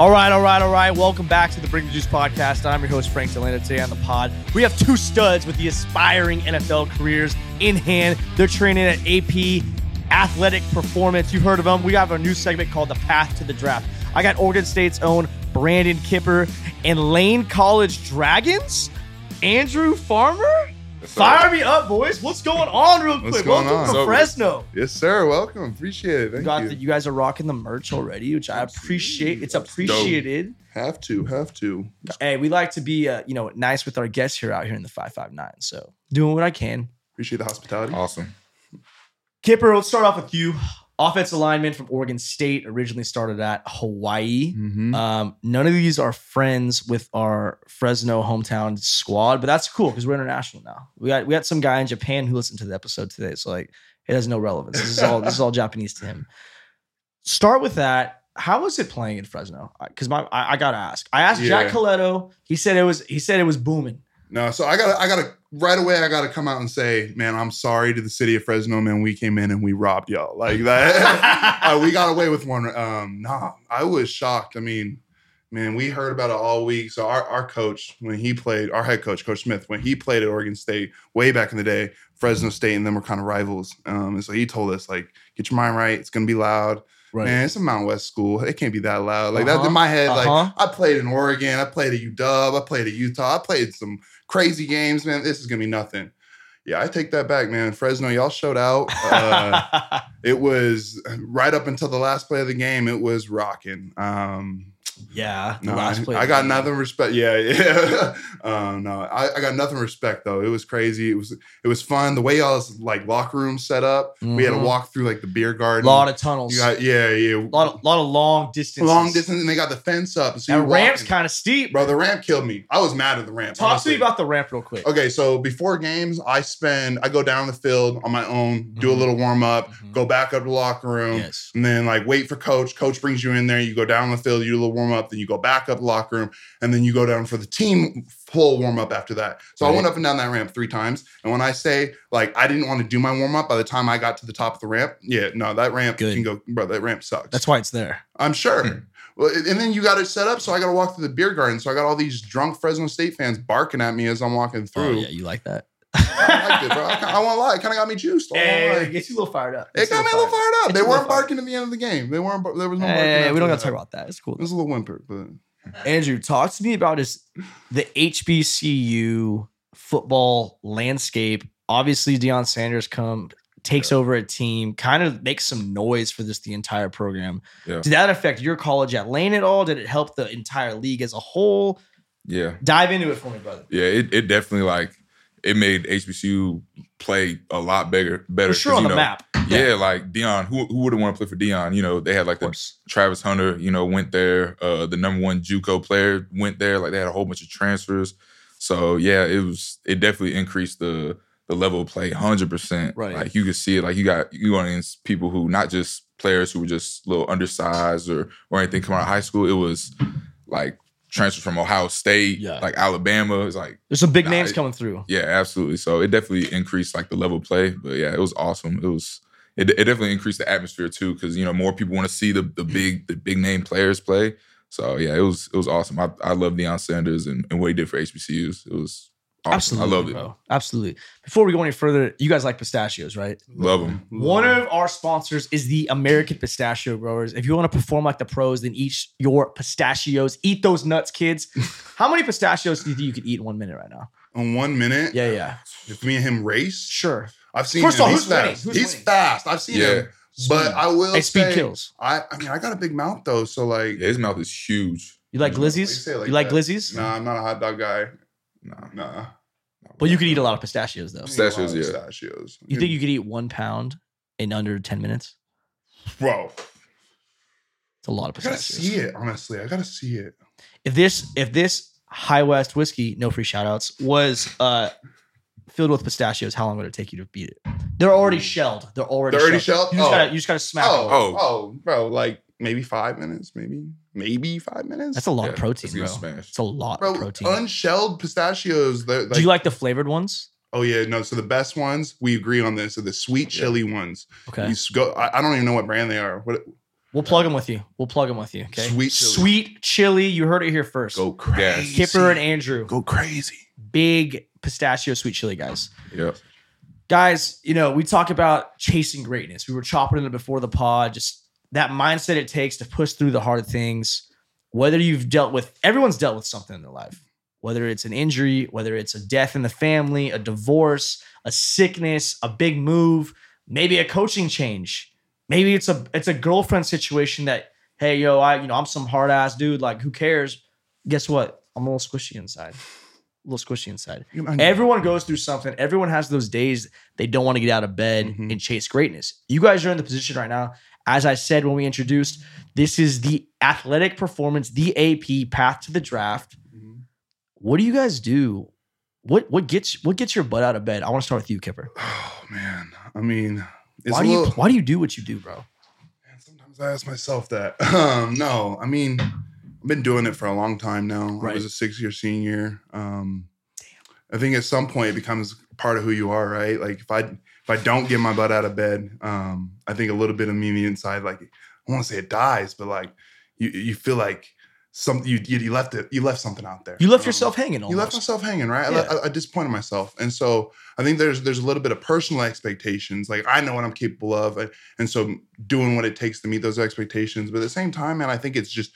All right, all right, all right. Welcome back to the Bring the Juice podcast. I'm your host, Frank Delano. Today on the pod, we have two studs with the aspiring NFL careers in hand. They're training at AP Athletic Performance. You've heard of them. We have a new segment called The Path to the Draft. I got Oregon State's own Brandon Kipper and Lane College Dragons, Andrew Farmer. Sir. Fire me up, boys. What's going on, real What's quick? going Welcome on? to So- Fresno. Yes, sir. Welcome. Appreciate it. You Thank got you. the, you guys are rocking the merch already, which I appreciate. It's appreciated. have to, have to. Hey, we like to be, uh, you know, nice with our guests here out here in the five five nine. So doing what I can. Appreciate the hospitality. Awesome. Kipper, let's start off with you. Offensive lineman from Oregon State, originally started at Hawaii. Mm-hmm. Um, none of these are friends with our Fresno hometown squad, but that's cool because we're international now. We got we got some guy in Japan who listened to the episode today, so like it has no relevance. This is all this is all Japanese to him. Start with that. How was it playing in Fresno? Because my I, I gotta ask. I asked Jack Colletto. He said it was he said it was booming. No, so I gotta, I gotta right away. I gotta come out and say, man, I'm sorry to the city of Fresno, man. We came in and we robbed y'all like that. Uh, we got away with one. Um, nah, I was shocked. I mean, man, we heard about it all week. So our, our coach, when he played, our head coach, Coach Smith, when he played at Oregon State way back in the day, Fresno State and them were kind of rivals. Um, and so he told us like, get your mind right. It's gonna be loud. Right. Man, it's a Mountain West school. It can't be that loud. Like that Uh-huh. in my head. Uh-huh. Like I played in Oregon. I played at UW. I played at Utah. I played some crazy games, man. This is gonna be nothing. Yeah, I take that back, man. Fresno, y'all showed out. Uh, it was right up until the last play of the game. It was rocking. Um, yeah, no, last I. I got nothing respect. Yeah, yeah. um, no, I, I got nothing respect though. It was crazy. It was it was fun. The way y'all's like locker room set up. We had to Mhm. walk through like the beer garden. A lot of tunnels. you got yeah, yeah. a lot of, lot of long distance. long distance, and they got the fence up. So And you're ramp's kind of steep. Bro, the ramp killed me. I was mad at the ramp. Talk to me about the ramp real quick. Okay, so before games, I spend I go down the field on my own, do a Mhm. little warm up, Mhm. go back up to the locker room, Yes. and then like wait for coach. Coach brings you in there. You go down the field, you do a little warm up, then you go back up the locker room, and then you go down for the team full warm up after that. So I went up and down that ramp three times. And when I say like I didn't want to do my warm up by the time I got to the top of the ramp, yeah, no, that ramp Good. can go, bro. That ramp sucks. That's why it's there. I'm sure. Hmm. Well, and then you got it set up, so I got to walk through the beer garden. So I got all these drunk Fresno State fans barking at me as I'm walking Oh, through. yeah, you like that. I liked it, bro. I, kinda- I won't lie, it kind of got me juiced. I won't Hey, lie. it gets you a little fired up. It got me a little fired up. They weren't barking at the end of the game. They weren't. bar- There was no. barking eh, Hey, we don't got to talk about that. It's cool. It was a little whimper, but Andrew, talk to me about just the HBCU football landscape. Obviously, Deion Sanders come takes over a team, kind of makes some noise for this the entire program. Yeah. Did that affect your college at Lane at all? Did it help the entire league as a whole? Yeah. Dive into it for me, brother. Yeah. It, it definitely like it made HBCU play a lot bigger, better. For sure on you the know, map. Yeah, like Deion. Who who wouldn't want to play for Deion? You know, they had like the. Travis Hunter. You know, went there. Uh, the number one JUCO player went there. Like they had a whole bunch of transfers. So yeah, it was. It definitely increased the the level of play, hundred percent. Right. Like you could see it. Like you got you going against people who not just players who were just a little undersized or or anything coming out of high school. It was like transfers from Ohio State, Yeah. like Alabama. It's like There's some big Nah, names coming through. yeah, absolutely. So it definitely increased like the level of play. But yeah, it was awesome. It was it, it definitely increased the atmosphere too because you know more people want to see the the big the big name players play. So yeah, it was it was awesome. I I love Deion Sanders and, and what he did for HBCUs. It was awesome. Absolutely. I loved it. bro. Absolutely. Before we go any further, you guys like pistachios, right? Love them. One of our sponsors is the American Pistachio Growers. If you want to perform like the pros, then eat your pistachios. Eat those nuts, kids. How many pistachios do you think you could eat in one minute right now? In one minute, Yeah, yeah. if me and him race, Sure. I've seen First him. of all, He's who's fast. Who's He's winning? fast. I've seen Yeah. him. But I will Hey, speed say, kills. I, I mean, I got a big mouth though, so like, Yeah, his mouth is huge. You like Why you glizzies? like you like that? glizzies? nah, I'm not a hot dog guy. Nah, Nah, Well, you could eat a lot of pistachios though. I eat a lot Pistachios, yeah. Pistachios. You think you could eat one pound in under 10 minutes? bro? It's a lot of pistachios. I gotta pistachios. see it. Honestly, I gotta see it. If this if this High West whiskey, no free shout outs, was uh filled with pistachios, how long would it take you to beat it? They're already shelled. They're already They're already shelled. shelled? You just Oh. gotta you just gotta smack Oh, them. oh, Oh. bro, like maybe five minutes, maybe, maybe five minutes. That's a lot Yeah, of protein, bro. smash. It's a lot bro. of protein. Unshelled pistachios. Like, Do you like the flavored ones? oh yeah, no. So the best ones, we agree on this, are the sweet Yeah. chili ones. Okay. You go. I, I don't even know what brand they are. What We'll plug them with you. We'll plug them with you. Okay. Sweet chili. Sweet chili. You heard it here first. Go crazy. Kipper and Andrew. Go crazy. Big pistachio sweet chili guys. Yeah. Guys, you know, we talk about chasing greatness. We were chopping it before the pod, just that mindset it takes to push through the hard things. Whether you've dealt with, everyone's dealt with something in their life, whether it's an injury, whether it's a death in the family, a divorce, a sickness, a big move, maybe a coaching change. Maybe it's a it's a girlfriend situation that, hey, yo, I, you know, I'm some hard ass dude. Like, who cares? Guess what? I'm a little squishy inside. A little squishy inside. Everyone goes through something. Everyone has those days they don't want to get out of bed Mhm. and chase greatness. You guys are in the position right now. As I said when we introduced, this is the athletic performance, the AP path to the draft. Mhm. What do you guys do? What what gets what gets your butt out of bed? I want to start with you, Kipper. Oh man. I mean, Why do you little, why do you do what you do, bro? Sometimes I ask myself that. Um, no, I mean, I've been doing it for a long time now. I was a six year senior. Um, I think at some point it becomes part of who you are, right? Like if I if I don't get my butt out of bed, um, I think a little bit of me inside, like I want to say it dies, but like you you feel like something you you, left it you left something out there. You left Um, yourself hanging almost. you left myself hanging, right? I, I, I disappointed myself, and so I think there's there's a little bit of personal expectations. Like I know what I'm capable of, and, and so doing what it takes to meet those expectations. But at the same time, man, I think it's just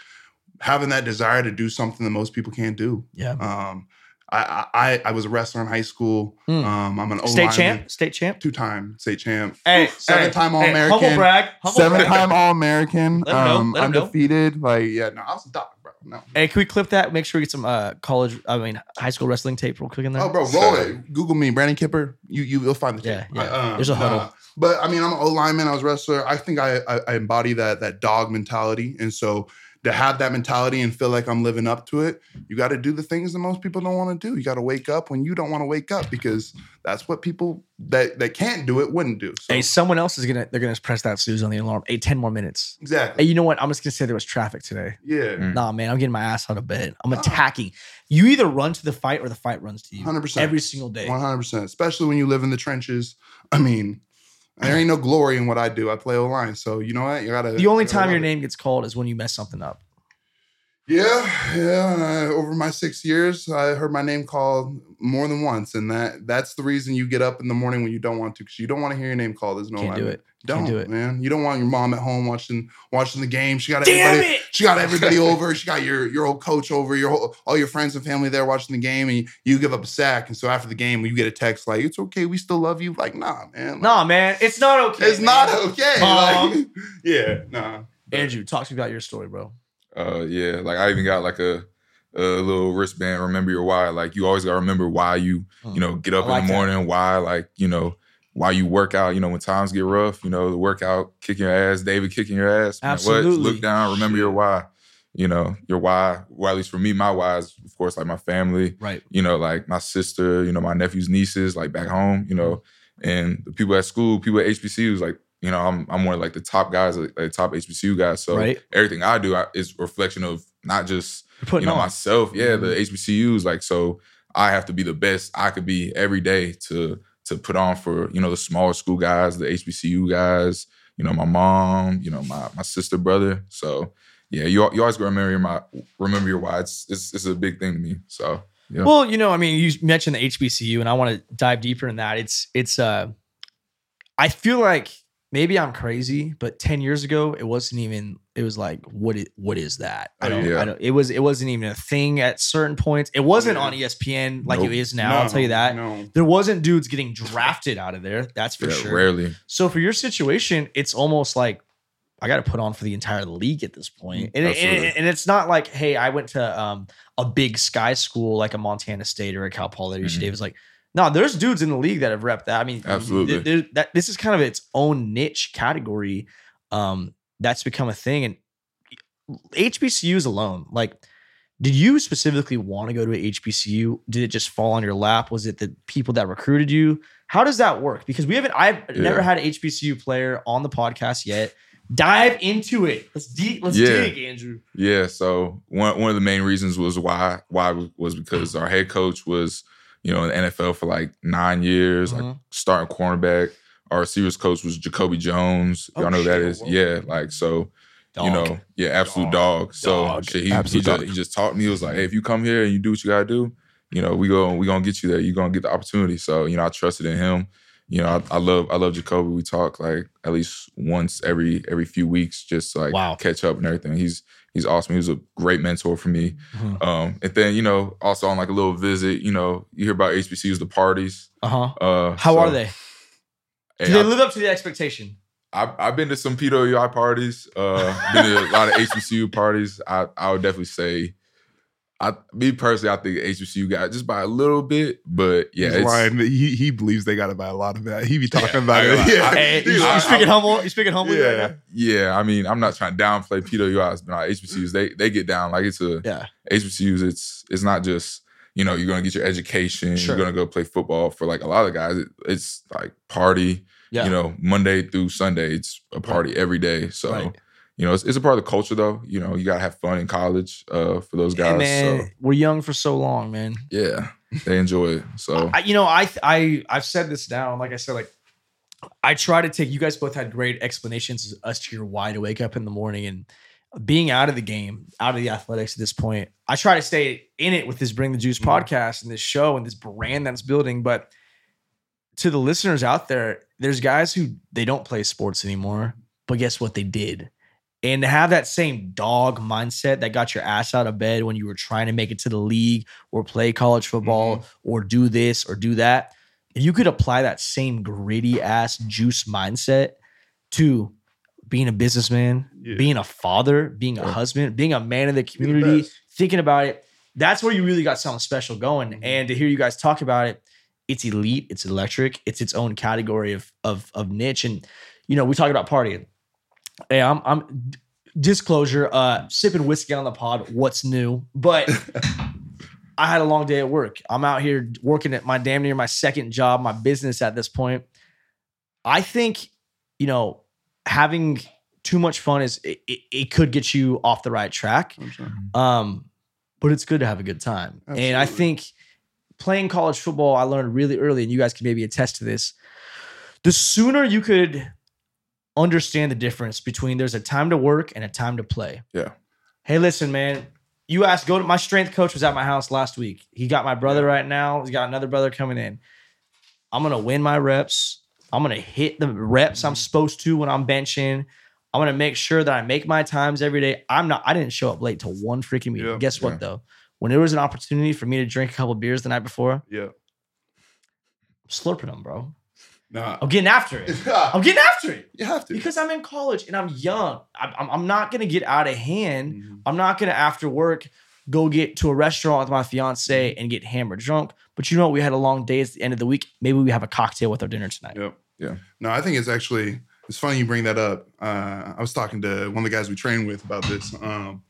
having that desire to do something that most people can't do. yeah. Um, I I I was a wrestler in high school. Mm. Um, I'm an O State champ? State champ? two time state champ, Hey, seven time All American, Humble brag. Humble seven brag. time All American, Let 'em know, um, let 'em know. undefeated. Like yeah, no, I was a dog, bro. No. Hey, can we clip that? Make sure we get some uh college, I mean high school wrestling tape real quick in there. Oh, bro, roll Sorry. it. Google me, Brandon Kipper. You you will find the Yeah, tape. yeah. I, um, There's a huddle. nah. But I mean, I'm an O lineman. I was a wrestler. I think I, I I embody that that dog mentality, and so to have that mentality and feel like I'm living up to it, you got to do the things that most people don't want to do. You got to wake up when you don't want to wake up because that's what people that that can't do it wouldn't do. So Hey, someone else is gonna they're gonna press that snooze on the alarm. Hey, 10 more minutes. Exactly. Hey, exactly. you know what? I'm just gonna say there was traffic today. Yeah. Mm. Nah, man, I'm getting my ass out of bed. I'm Ah. attacking. You either run to the fight or the fight runs to you. 100%. Every single day. One hundred percent. Especially when you live in the trenches. I mean, there ain't no glory in what I do. I play O line, so you know what? You gotta. The only you gotta time your name gets called is when you mess something up. Yeah, yeah. I- over my six years, I heard my name called more than once, and that that's the reason you get up in the morning when you don't want to, because you don't want to hear your name called. There's no Can't do it. Don't do it. man. You don't want your mom at home watching watching the game. She got Damn everybody. it! She got everybody over. She got your your old coach over. Your whole, all your friends and family there watching the game, and you, you give up a sack. And so after the game, you get a text like, "It's okay, we still love you." Like, nah, man. Like, Nah, man, it's not okay. it's man. not okay. Mom. Like, yeah, nah. Andrew, talk to me about your story, bro. Uh, yeah, like I even got like a a little wristband. Remember your why. Like you always gotta remember why you you know get up like in the that. morning. Why like you know why you work out. You know when times get rough. You know the workout kicking your ass. David kicking your ass. Man, Absolutely. What? Look down. Remember your why. You know your why. Well, at least for me, my why is of course like my family. Right. You know like my sister. You know my nephews, nieces, like back home. You know, and the people at school, people at HBCUs, like. You know, I'm I'm one of like the top guys, like the top HBCU guys. So Right. everything I do I, is reflection of not just you know on. myself yeah the Mm-hmm. hbcus like so i have to be the best i could be every day to to put on for you know the smaller school guys the hbcu guys you know my mom you know my my sister brother. So yeah you, you always gotta remember your my remember your why. It's, it's it's a big thing to me. So yeah. Well, you know, I mean, you mentioned the HBCU, and I want to dive deeper in that. It's it's uh, I feel like maybe I'm crazy, but ten years ago, it wasn't even. It was like, what is what is that? I Oh, don't. yeah. I don't. It was it wasn't even a thing at certain points. It wasn't Yeah. on ESPN like Nope. it is now. I'll tell you that. No. There wasn't dudes getting drafted out of there. That's for yeah, sure. rarely So for your situation, it's almost like I got to put on for the entire league at this point. And, and, and it's not like, hey, I went to um, a big sky school like a Montana State or a Cal Poly or Mhm. Davis. Like, no, there's dudes in the league that have repped that. I mean, Absolutely. there- that this is kind of its own niche category um, that's become a thing. And HBCUs alone, like, did you specifically want to go to a HBCU? Did it just fall on your lap? Was it the people that recruited you? How does that work? Because we haven't, I've never had an HBCU player on the podcast yet. Dive into it. Let's de- let's Yeah. dig, Andrew. Yeah, so one one of the main reasons was why why was because our head coach was you know in the NFL for like nine years, like Mhm. starting cornerback. Our receivers coach was Jacoby Jones. Oh, Y'all know who that shit. is. Whoa. Yeah, like so, You know, yeah, absolute dog. So Dog. shit, he, he, just, dog. he just taught me. He was like, hey, if you come here and you do what you gotta do, you know, we go we gonna get you there. You're gonna get the opportunity. So you know, I trusted in him. You know, I, I love I love Jacoby. We talk like at least once every every few weeks, just like Wow. catch up and everything. He's he's awesome. He was a great mentor for me. Mhm. Um, and then you know, also on like a little visit, you know, you hear about HBCUs, the parties. Uh-huh. Uh, How so, are they? Do they I- live up to the expectation? I've, I've been to some PWI parties. Uh, been to a lot of HBCU parties. I, I would definitely say, I me personally, I think HBCU got just by a little bit, but yeah, He's it's, lying. He he believes they got to buy a lot of that. He be talking Yeah, about I it. ain't gonna Yeah. lie. Hey, you, He's you like, speaking humble? You speaking humbly right Yeah. now? yeah. I mean, I'm not trying to downplay PWIs, but like HBCUs, they they get down like it's a Yeah. HBCUs. It's it's not just you know you're gonna get your education, Sure. you're gonna go play football. For like a lot of guys, it, it's like party. Yeah. You know, Monday through Sunday, it's a party every day. So. Right. You know, it's, it's a part of the culture, though. You know, you gotta have fun in college uh, for those Hey, guys. man, So we're young for so long, man. yeah, they enjoy it. So I, you know, I I I've said this now. Like I said, like I try to take. You guys both had great explanations as to your why to wake up in the morning and being out of the game, out of the athletics at this point. I try to stay in it with this Bring the Juice Mhm. podcast and this show and this brand that's building. But to the listeners out there, there's guys who they don't play sports anymore, but guess what? They did. And to have that same dog mindset that got your ass out of bed when you were trying to make it to the league or play college football or do this or do that, if you could apply that same gritty ass juice mindset to being a businessman, Yeah. being a father, being a husband, being a man of the Be the community, thinking about it, that's where you really got something special going. Mhm. And to hear you guys talk about it, it's elite, it's electric, it's its own category of of of niche. And you know, we talk about partying. Hey, I'm I'm disclosure, uh sipping whiskey on the pod, what's new? But I had a long day at work. I'm out here working at my damn near my second job, my business at this point. I think, you know, having too much fun is it, it, it could get you off the right track. Um, but it's good to have a good time. And I think playing college football, I learned really early, and you guys can maybe attest to this. The sooner you could understand the difference between there's a time to work and a time to play. Yeah. Hey, listen, man. You asked, go to my strength coach was at my house last week. He got my brother right now. He's got another brother coming in. I'm gonna win my reps. I'm gonna hit the reps I'm mm-hmm. supposed to when I'm benching. I'm gonna make sure that I make my times every day. I'm not. I didn't show up late to one freaking meeting. Yeah. Guess what Yeah. though? When there was an opportunity for me to drink a couple beers the night before, I'm Yeah. slurping them, bro. Nah. I'm getting after it. I'm getting after it you have to. because I'm in college and I'm young. I'm, I'm- I'm not gonna get out of hand. Mhm. I'm not gonna after work go get to a restaurant with my fiance and get hammered drunk. But you know, what? we had a long day. It's the end of the week. Maybe we have a cocktail with our dinner tonight. Yep. Yeah. No, I think it's actually it's funny you bring that up. Uh, I was talking to one of the guys we train with about this, um,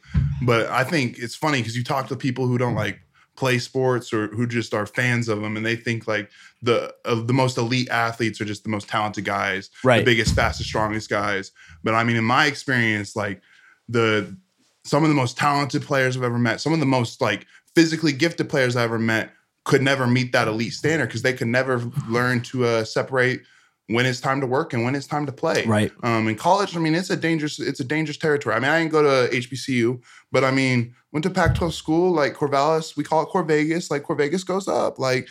but I think it's funny because you talk to people who don't like play sports or who just are fans of them, and they think like the uh, the most elite athletes are just the most talented guys, right. the biggest, fastest, strongest guys. But I mean, in my experience, like the some of the most talented players I've ever met, some of the most like physically gifted players I've ever met could never meet that elite standard because they could never learn to uh, separate when it's time to work and when it's time to play. Right. Um, in college, I mean, it's a dangerous, it's a dangerous territory. I mean, I didn't go to HBCU, but I mean, went to Pac-12 school, like Corvallis. We call it Corvegas. Like Corvegas goes up. Like,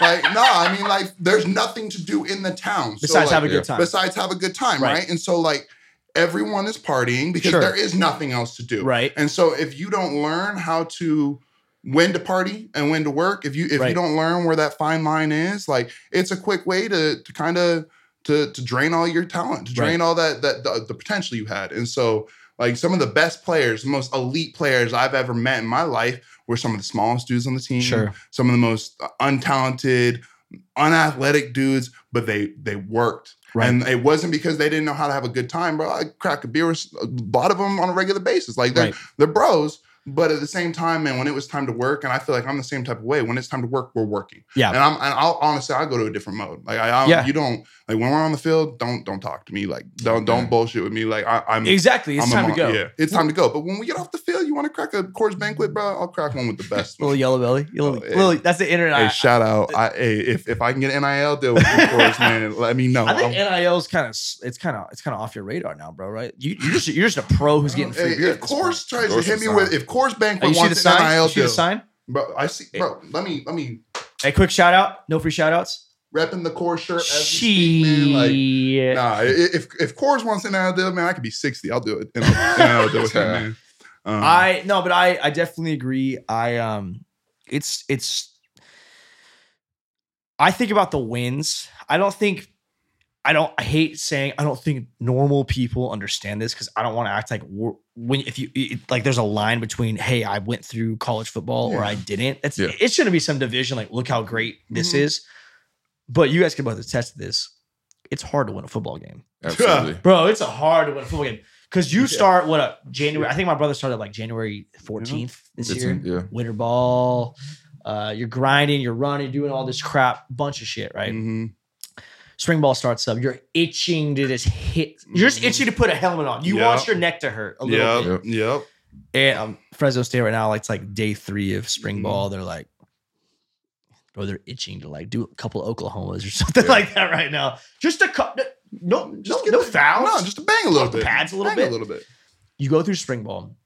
like no, I mean, like there's nothing to do in the town So, Besides like, have a good time. besides have a good time, Right. right? And so like everyone is partying because Sure. there is nothing else to do. Right. And so if you don't learn how to when to party and when to work, if you if Right. you don't learn where that fine line is, like it's a quick way to to kind of to to drain all your talent, to drain all that that the, the potential you had. And so like some of the best players, the most elite players I've ever met in my life were some of the smallest dudes on the team. Sure. Some of the most untalented, unathletic dudes, but they they worked. Right. And it wasn't because they didn't know how to have a good time, bro. I crack a beer with a lot of them on a regular basis. Like they're Right. they're bros, But at the same time, man, when it was time to work, and I feel like I'm the same type of way. When it's time to work, we're working. Yeah. And I'm and I'll honestly I go to a different mode. Like I, I Yeah. you don't like when we're on the field, don't don't talk to me. Like don't don't Yeah. bullshit with me. Like I, I'm Exactly. It's I'm a time to go. Yeah, it's time to go. But when we get off the field, you want to crack a Coors Banquet, bro? I'll crack one with the best. Little yellow belly. Little, Oh, hey. little, that's the internet. hey, I, shout out! I, hey, if if I can get an NIL deal with the Coors, man, let me know. I think I'll- NIL is kind of it's kind of it's kind of off your radar now, bro. Right? You you're just you're just a pro who's uh, getting free Hey, beer. if Coors tries to hit me with if Coors. Oh, Banquet the wants an sign? NIL the deal, sign? bro, I see, bro. Let me let me Hey, quick shout out. No free shout outs. repping the core shirt as we speak, man. Like, nah, if if Coors wants an NIL deal, man, I could be sixty. I'll do it. And I'll, I'll do it with man. Um, I no, but I I definitely agree. I um, it's it's. I think about the wins. I don't think. I don't. I hate saying. I don't think normal people understand this because I don't want to act like when if you it, like. There's a line between hey, I went through college football or I didn't. It's Yeah. it shouldn't be some division like look how great this Mhm. is. But you guys can both attest to this. It's hard to win a football game. Absolutely. Bro, it's a hard to win a football game because you Yeah. start what a January. I think my brother started like January 14th this It's year. in- yeah. Winter ball. Uh, you're grinding, you're running, doing all this crap, bunch of shit, right? mhm. Spring ball starts up. You're itching to just hit. You're just itching to put a helmet on. You Yep. want your neck to hurt a little Yep, bit. yep. And um, Fresno State right now, like it's like day three of spring Mhm. ball. They're like, or they're itching to like do a couple of Oklahomas or something Yeah. like that right now. Just a couple. No, no, Just get no the- fouls. No, just to bang a little bit. pads a little Bang bit. A little bit. you go through spring ball.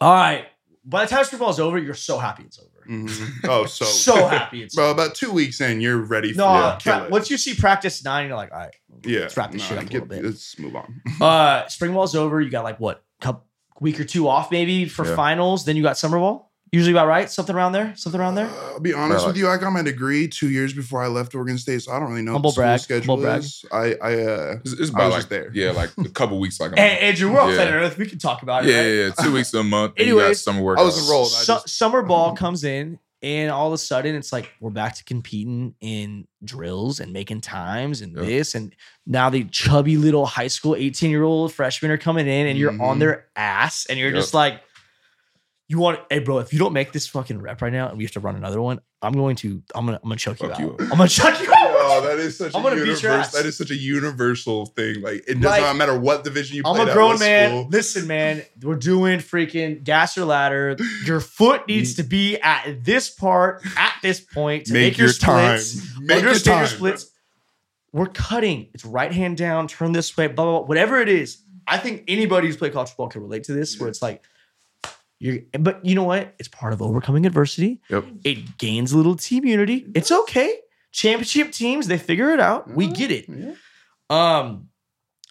All right. By the time spring ball is over, you're so happy it's over. Mhm. Oh, so So happy it's bro. About two weeks in, you're ready for No, yeah, uh, pra- it. once you see practice nine, you're like, all right. yeah, let's wrap this shit up a little bit. Let's move on. Uh, spring ball's over. You got like what, couple week or two off maybe for Yeah. finals. Then you got summer ball. Usually about right, something around there, something around there. Uh, I'll be honest Bro, with you. I got my degree two years before I left Oregon State, so I don't really know Humble what the brag, schedule humble brag. is. I, I, uh, It's, it's I about was like just there. yeah, like a couple weeks. Like a Hey, month. Andrew, we're on Yeah. planet Earth. We can talk about it. yeah, right? yeah, yeah, two weeks to a month. and you got summer work. I was enrolled. I Su- just- summer ball comes in, and all of a sudden, it's like we're back to competing in drills and making times and Yeah. this. And now the chubby little high school 18 year old freshmen are coming in, and you're on Mhm. their ass, and you're Yep. just like, you want, hey, bro, if you don't make this fucking rep right now, and we have to run another one, I'm going to, I'm gonna, I'm gonna choke you Fuck out. you. I'm gonna choke you Oh, out. that is such I'm a gonna beat your universal. ass. That is such a universal thing. Like it does Like, not matter what division you play. I'm a grown man. Listen, man, we're doing freaking gas or ladder. Your foot needs to be at this part at this point to make, Make your, your time. splits. Make your Understand time. splits. We're cutting. It's right hand down, turn this way, blah, blah, blah. Whatever it is. I think anybody who's played college football can relate to this, where it's like, you're, but you know what? It's part of overcoming adversity. Yep. It gains a little team unity. It's okay. Championship teams, they figure it out. We get it. Yeah. Um,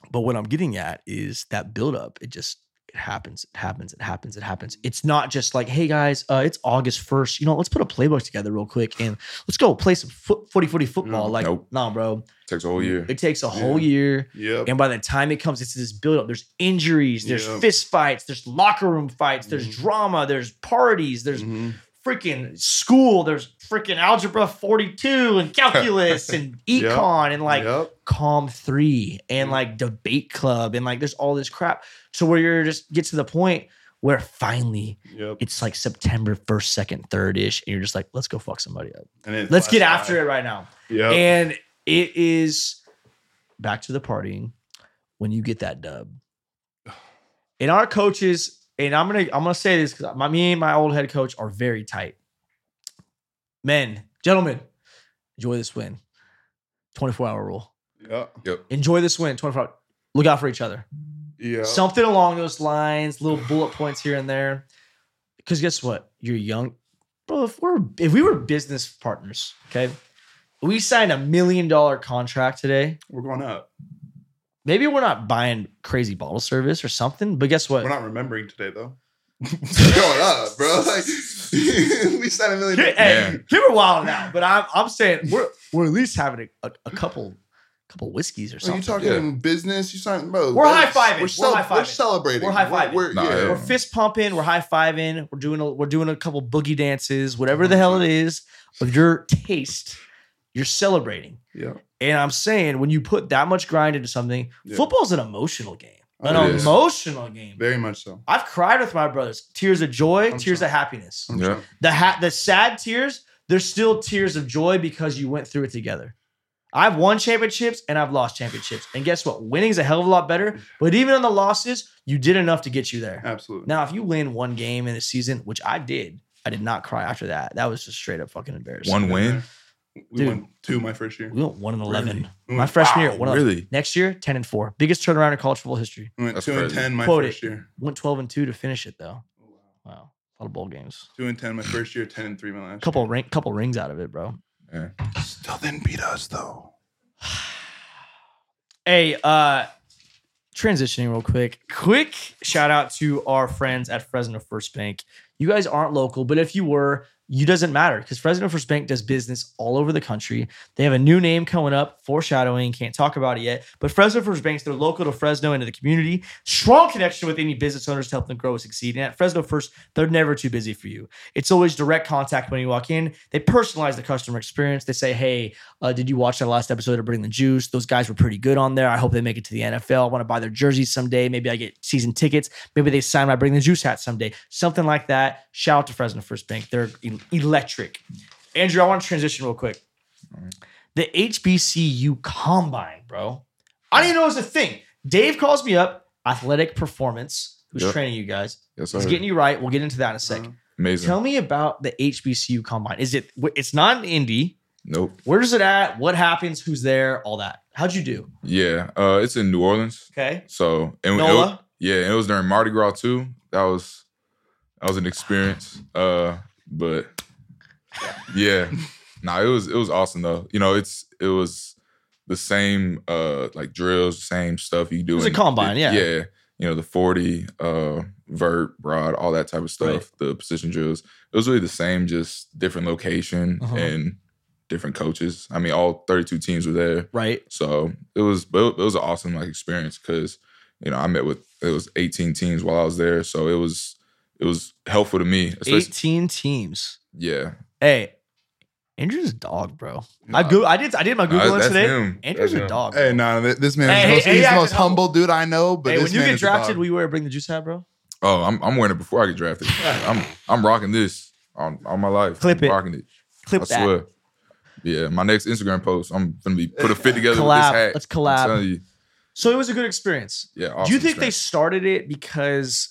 but what I'm getting at is that buildup. It just it happens, it happens, it happens, it happens. It's not just like, hey guys, uh, it's August first. You know, let's put a playbook together real quick and let's go play some foot, footy, footy football. Mm, like, nope. nah, bro. It takes a whole year. It takes a whole year, Yep. and by the time it comes, it's this buildup. There's injuries, there's Yep. fist fights, there's locker room fights, there's Mhm. drama, there's parties, there's Mhm. Freaking school, there's freaking algebra 42 and calculus and Yep. econ and like Yep. calm three and Mhm. like debate club and like there's all this crap. So where you're just get to the point where finally Yep. it's like September 1st, 2nd, 3rd ish, and you're just like, let's go fuck somebody up. And Let's get flashed after it right now. Yep. And it is back to the partying when you get that dub. And our coaches, and I'm gonna I'm gonna say this because my me and my old head coach are very tight. Men, gentlemen, enjoy this win. 24 hour rule. Yeah. Yep. Enjoy this win. 24 hour. Look out for each other. Yeah. Something along those lines, little bullet points here and there. Because guess what? You're young. Bro, if we're if we were business partners, okay, we signed a million dollar contract today. We're going up. Maybe we're not buying crazy bottle service or something, but guess what? We're not remembering today though. We're going up, bro. Like we signed a million. Hey, hey, Man. give her wild now, but I'm I'm saying we're we're at least having a, a, a couple couple whiskeys or Are something. you talking Yeah. business? You sign, bro. We're that's- high-fiving. We're, We're cel- high-fiving. we're celebrating. We're high-fiving. We're, Nah, yeah. yeah. We're fist pumping. We're high fiving. We're doing a we're doing a couple boogie dances, whatever the hell it is of your taste. You're celebrating, yeah. and I'm saying when you put that much grind into something, Yeah. football's an emotional game. An Oh, it is. emotional game. Very much so. I've cried with my brothers. Tears of joy, I'm tears sure. of happiness. I'm Yeah. sure. The ha- the sad tears, they're still tears of joy because you went through it together. I've won championships and I've lost championships. And guess what? Winning's a hell of a lot better. But even on the losses, you did enough to get you there. Absolutely. Now, if you win one game in a season, which I did, I did not cry after that. That was just straight up fucking embarrassing. One win. We Dude. won two my first year. We went one and eleven. Really? We My went- freshman year, one and really? Next year, ten and four. Biggest turnaround in college football history. We went That's two and ten my Quote first it. year. Went twelve and two to finish it though. Wow, a lot of bowl games. Two and ten my first year. Ten and three my last. Couple ring, couple rings out of it, bro. Yeah. Still didn't beat us though. Hey, uh, transitioning real quick. Quick shout out to our friends at Fresno First Bank. You guys aren't local, but if you were, you doesn't matter because Fresno First Bank does business all over the country. They have a new name coming up, foreshadowing, can't talk about it yet. But Fresno First Banks, they're local to Fresno and to the community. Strong connection with any business owners to help them grow and succeed. And at Fresno First, they're never too busy for you. It's always direct contact when you walk in. They personalize the customer experience. They say, hey, uh, did you watch that last episode of Bring the Juice? Those guys were pretty good on there. I hope they make it to the NFL. I want to buy their jerseys someday. Maybe I get season tickets. Maybe they sign my Bring the Juice hat someday. Something like that. Shout out to Fresno First Bank. They're electric. Andrew, I want to transition real quick. The HBCU Combine, bro. I didn't even know it was a thing. Dave calls me up, Athletic Performance, who's Yep. training you guys. Yes, He's getting you right. We'll get into that in a sec. Uh-huh. Amazing. Tell me about the HBCU Combine. Is it? It's not an indie? nope. Where's it at? What happens? Who's there? All that. How'd you do? Yeah. Uh, it's in New Orleans. Okay. So and it- NOLA. yeah, and it was during Mardi Gras too. That was that was an experience. Uh, but yeah, nah, it was it was awesome though. You know, it's it was the same uh like drills, same stuff you do. was a in- combine, yeah. yeah. You know the forty, uh, vert, broad, all that type of stuff. Right. The position drills. It was really the same, just different location Uh-huh. and different coaches. I mean, all thirty-two teams were there. Right. So it was it was an awesome like experience because you know I met with it was 18 teams while I was there, so it was it was helpful to me. Especially, 18 teams. yeah, Hey, Andrew's a dog, bro. I go. I did. I did my Nah, googling that's today. him. Andrew's That's a him. dog. Hey, bro. no, th- this man Hey, is the hey, most, hey, he's yeah, the most humble dude I know. But hey, this when you man get is a drafted, dog. will you wear bring the juice hat, bro? Oh, I'm I'm wearing it before I get drafted. I'm I'm rocking this on all my life. Clip I'm it. rocking it. Clip I that. swear. Yeah, my next Instagram post, I'm gonna be put a fit together Collab. with this hat. Let's I'm collab. telling you. So it was a good experience. Yeah. Do awesome you think they experience. started it because,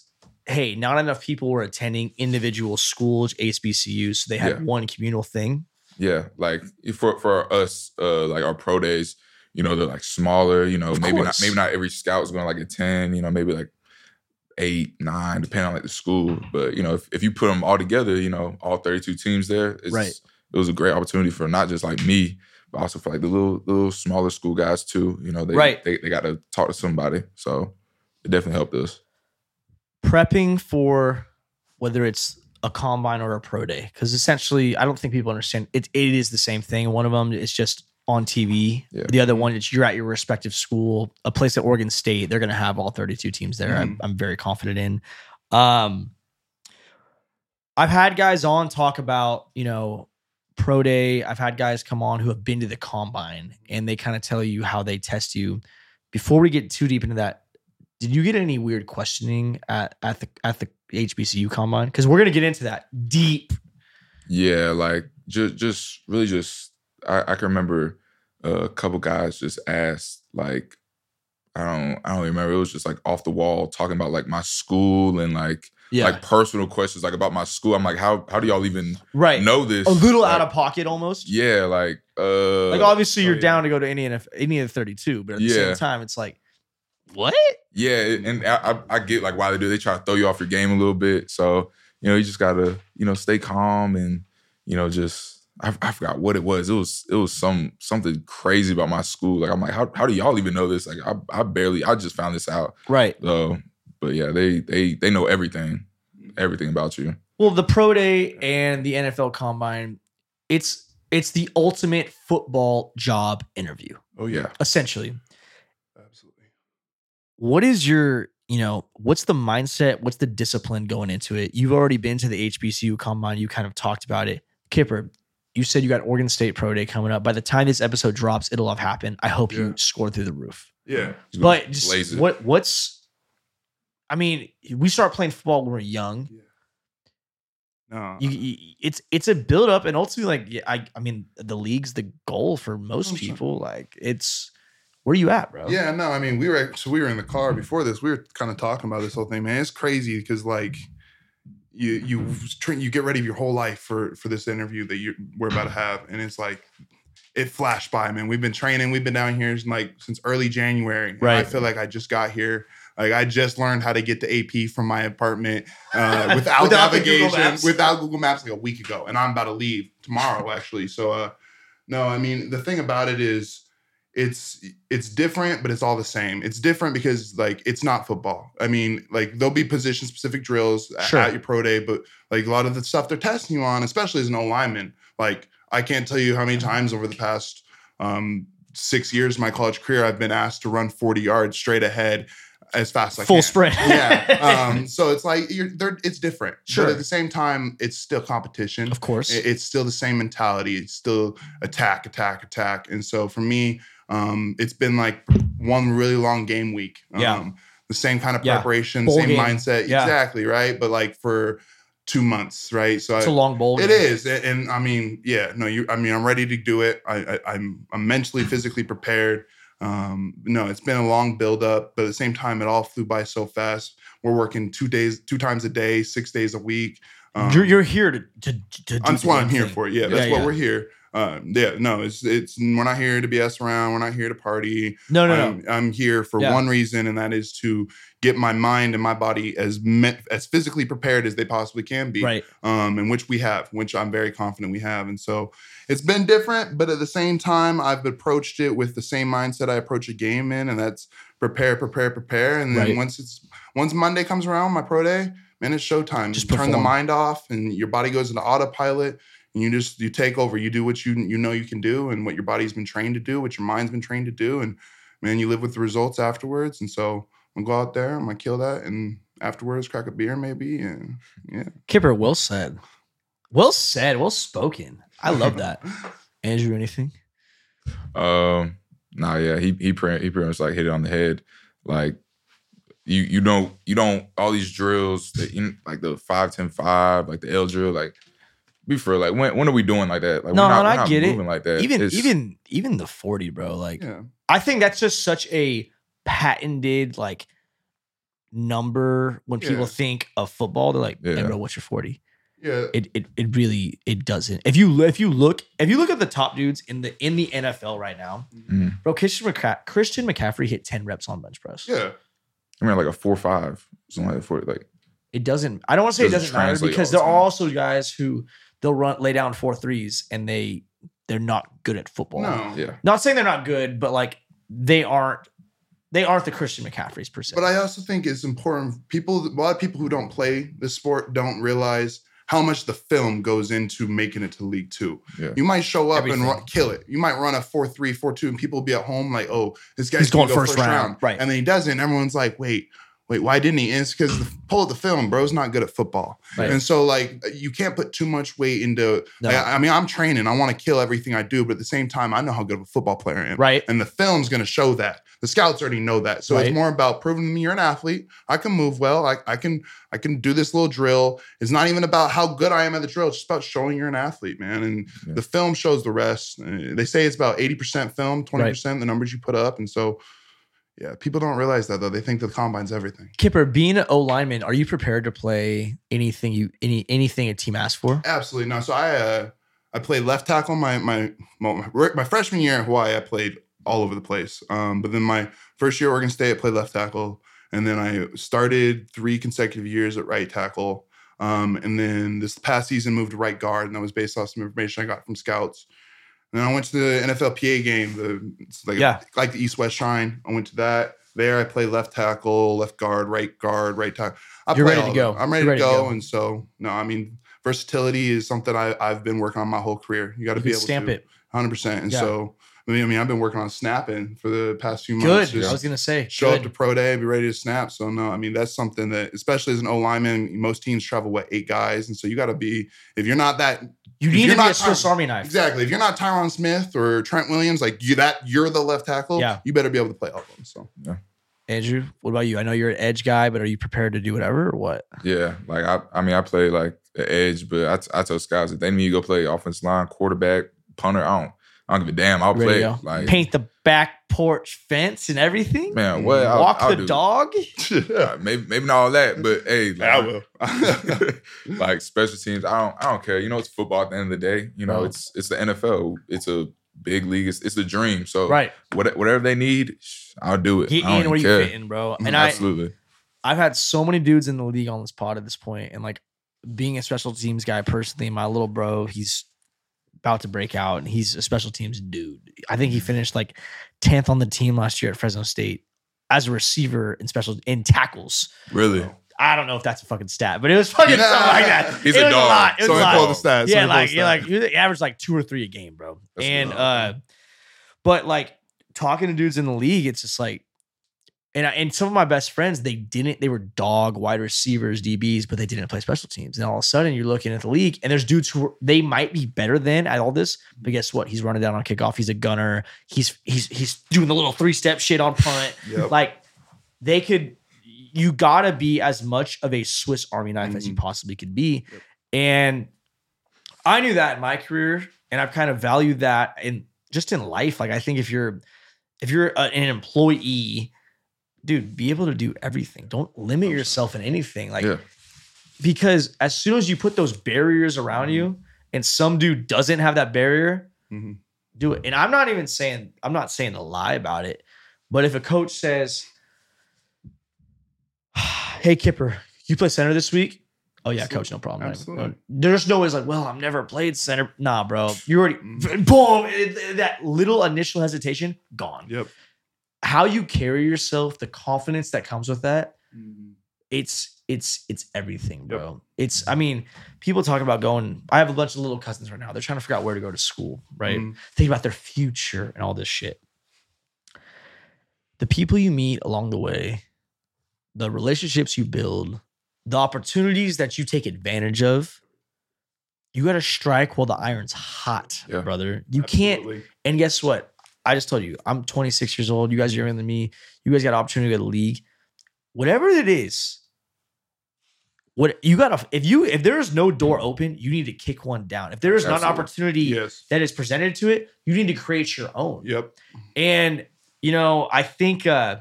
hey, not enough people were attending individual schools, HBCUs, so they had Yeah. one communal thing? Yeah, like for for us, uh, like our pro days, you know, they're like smaller. You know, Of maybe not maybe not every scout's going to like a ten. You know, maybe like eight, nine, depending on like the school. But you know, if, if you put them all together, you know, all thirty two teams there, it's, Right. It was a great opportunity for not just like me, but also for like the little little smaller school guys too. You know, they Right. they, they got to talk to somebody, so it definitely helped us. Prepping for whether it's a combine or a pro day, because essentially, I don't think people understand it. It is the same thing. One of them is just on TV. Yeah. The other one is you're at your respective school, a place at Oregon State. They're going to have all 32 teams there. I'm, I'm very confident in. Um, I've had guys on talk about, you know, pro day. I've had guys come on who have been to the combine and they kind of tell you how they test you. Before we get too deep into that, did you get any weird questioning at, at the at the HBCU combine? Because we're gonna get into that deep. Yeah, like just just really just I, I can remember a couple guys just asked like I don't I don't remember it was just like off the wall talking about like my school and like Yeah, like personal questions like about my school. I'm like how how do y'all even right. know this? A little Like, out of pocket almost. Yeah, like uh like obviously you're oh, yeah. down to go to any NF, any of the 32, but at the same time, it's like, what? yeah, and I, I I get like why they do. They try to throw you off your game a little bit. So you know you just gotta you know stay calm and you know just I, I forgot what it was. It was it was some something crazy about my school. Like I'm like how how do y'all even know this? Like I I barely I just found this out. Right. So but yeah they they they know everything everything about you. Well, the pro day and the NFL combine, it's it's the ultimate football job interview, oh yeah, essentially. Absolutely. What is your, you know, what's the mindset? What's the discipline going into it? You've already been to the HBCU combine. You kind of talked about it. Kipper, you said you got Oregon State pro day coming up. By the time this episode drops, it'll have happened. I hope Yeah. you scored through the roof. Yeah, But just Blaze what what's I mean, we start playing football when we're young. No, You, you it's it's a build up, and ultimately, like I I mean, the league's the goal for most people. Like it's where you at, bro? Yeah, no, I mean, we were so we were in the car before this. We were kind of talking about this whole thing, man. It's crazy because like you you train, you get ready your whole life for for this interview that you we're about to have, and it's like it flashed by, man. We've been training, we've been down here like since early January. Right. I feel like I just got here. Like I just learned how to get to AP from my apartment uh, without, Without the Google navigation, Maps. without Google Maps like a week ago, and I'm about to leave tomorrow actually. So, uh, no, I mean the thing about it is it's it's different, but it's all the same. It's different because like it's not football. I mean, like there'll be position specific drills Sure. at your pro day, but like a lot of the stuff they're testing you on, especially as an lineman, like I can't tell you how many times over the past um, six years of my college career I've been asked to run 40 yards straight ahead as fast as I Full can. sprint. yeah. Um, so it's like you're they're, it's different. Sure. But at the same time, it's still competition. of course. It- It's still the same mentality. It's still attack, attack, attack. And so for me, um, it's been like one really long game week. Um, Yeah. The same kind of preparation, Bowl same game. mindset. Yeah. Exactly. Right. But like for two months. Right. So it's I, a long bowl. it game. is, and, and I mean, yeah, no, you. I mean, I'm ready to do it. I, I I'm I'm mentally, physically prepared. Um, no, it's been a long build up, but at the same time, it all flew by so fast. We're working two days, two times a day, six days a week. Um, you're you're here to to, to that's what I'm here thing. for. Yeah, Yeah, that's what yeah. we're here. Um, yeah, no, it's it's we're not here to BS around. We're not here to party. No, no, no. I'm, I'm here for Yeah. one reason, and that is to get my mind and my body as me- as physically prepared as they possibly can be Right. um, and which we have, which I'm very confident we have. And so it's been different, but at the same time, I've approached it with the same mindset I approach a game in, and that's prepare, prepare, prepare. And then Right. once it's once Monday comes around, my pro day, man, it's showtime. Just you turn the mind off, and your body goes into autopilot. And you just you take over. You do what you you know you can do, and what your body's been trained to do, what your mind's been trained to do, and man, you live with the results afterwards. And so I'm gonna go out there, I'm gonna kill that, and afterwards crack a beer maybe, and yeah. Kipper, well said. Well said. Well spoken. I love that. Andrew, anything? Um, nah, yeah, he he pretty he pretty much like hit it on the head. Like you you don't you don't all these drills that you like the five ten five like the L drill like be for like when when are we doing like that? Like No, we're not, and we're I not get it. like that. even It's- even even the 40, bro. Like Yeah. I think that's just such a patented like number when people Yeah. think of football. They're like, hey, Yeah. bro, what's your 40? Yeah. It, it it really it doesn't. If you if you look if you look at the top dudes in the in the NFL right now, Mhm. bro, Christian McCa- Christian McCaffrey hit 10 reps on bench press. Yeah. I mean like a four five something like that for like It doesn't. I don't want to say it Doesn't doesn't matter because all the there are also guys who they'll run lay down four threes and they they're not good at football. No. yeah Not saying they're not good, but like they aren't they aren't the Christian McCaffreys per se. But I also think it's important. People, a lot of people who don't play the sport don't realize how much the film goes into making it to League Two. Yeah. You might show up Everything. and run, kill it. You might run a 4 3, 4 2, and people will be at home like, oh, this guy's He's gonna going go first round. Right. And then he doesn't. And everyone's like, wait, wait, why didn't he? And it's because pull of the film, bro's not good at football. Right. And so, like, you can't put too much weight into. No. like, I mean, I'm training. I want to kill everything I do, but at the same time, I know how good of a football player I am. right. And the film's going to show that. The scouts already know that. So Right. it's more about proving to me you're an athlete. I can move well. I, I can I can do this little drill. It's not even about how good I am at the drill. It's just about showing you're an athlete, man. And Yeah. the film shows the rest. Uh, They say it's about 80% film, 20% the numbers you put up. And so, yeah, people don't realize that though. They think the combine's everything. Kipper, being an O lineman, are you prepared to play anything you any anything a team asks for? Absolutely no. So I uh, I played left tackle my my my, my freshman year in Hawaii. I played all over the place. Um, but then my first year at Oregon State, I played left tackle, and then I started three consecutive years at right tackle. Um, and then this past season moved to right guard, and that was based off some information I got from scouts. And then I went to the NFLPA game, the it's like Yeah. like the East West Shrine. I went to that. There, I played left tackle, left guard, right guard, right tackle. I You're ready to go. I'm ready, ready to, to go. go. And so, no, I mean, versatility is something I, I've been working on my whole career. You got to be able stamp to stamp it. 100%. And Yeah. so, I mean, I mean, I've been working on snapping for the past few months. Good. I was gonna say show up to pro day, be ready to snap. So no, I mean that's something that, especially as an O lineman, most teams travel what eight guys, and so you got to be. If you're not that you need you're to be a Swiss Tom- Army knife. exactly, if you're not Tyron Smith or Trent Williams, like you that you're the left tackle. Yeah. you better be able to play all of them. So Andrew, what about you? I know you're an edge guy, but are you prepared to do whatever or what? Yeah, like I, I mean, I play like the edge, but I, t- I tell scouts if they need to go play offense line, quarterback, punter, I don't, I don't give a damn. I'll play. Like, Paint the back porch fence and everything. man, what? I'll, Walk I'll the do. dog. Maybe, maybe not all that, but hey, like, I will. like special teams, I don't, I don't care. You know, it's football at the end of the day. You know, Right. it's it's the NFL. It's a big league. It's, it's the dream. So Right. what, whatever they need, I'll do it. Get in even where you fit in, bro. Mm-hmm. And I, I've had so many dudes in the league on this pod at this point, and like being a special teams guy personally, my little bro, he's about to break out, and he's a special teams dude. I think he finished like tenth on the team last year at Fresno State as a receiver in special in tackles. really. I don't know if that's a fucking stat, but it was fucking Nah. something like that. He's it a was dog. lot. It was So a I lot. pulled the stats. Yeah, I pulled like the yeah, like stats. he averaged like two or three a game, bro. That's and wild. uh, but like talking to dudes in the league, it's just like, and I, and some of my best friends, they didn't, they were dog wide receivers, DBs, but they didn't play special teams. And all of a sudden, you're looking at the league, and there's dudes who are, they might be better than at all this, but guess what? He's running down on kickoff. He's a gunner. He's he's he's doing the little three step shit on punt. Yep. Like they could, you gotta be as much of a Swiss Army knife as you Mhm. possibly could be. And I knew that in my career, and I've kind of valued that in just in life. Like I think if you're if you're a- an employee, dude, be able to do everything. Don't limit yourself in anything. Like Yeah. because as soon as you put those barriers around you, and some dude doesn't have that barrier, Mhm. do it. And I'm not even saying I'm not saying a lie about it, but if a coach says, "Hey Kipper, you play center this week?" Oh yeah, coach, no problem. Absolutely. There's no ways like, well, I've never played center. Nah, bro, you already Mhm. boom. that little initial hesitation gone. Yep. How you carry yourself, the confidence that comes with that, it's it's it's everything, bro. It's I mean, people talk about going. I have a bunch of little cousins right now. They're trying to figure out where to go to school, right? Mhm. Think about their future and all this shit. The people you meet along the way, the relationships you build, the opportunities that you take advantage of, you got to strike while the iron's hot, Yeah. brother. You can't. And guess what? I just told you, I'm 26 years old. You guys are younger than me. You guys got an opportunity to go to the league. Whatever it is, what you gotta if you if there is no door open, you need to kick one down. If there is not an opportunity Yes. that is presented to it, you need to create your own. Yep. And you know, I think uh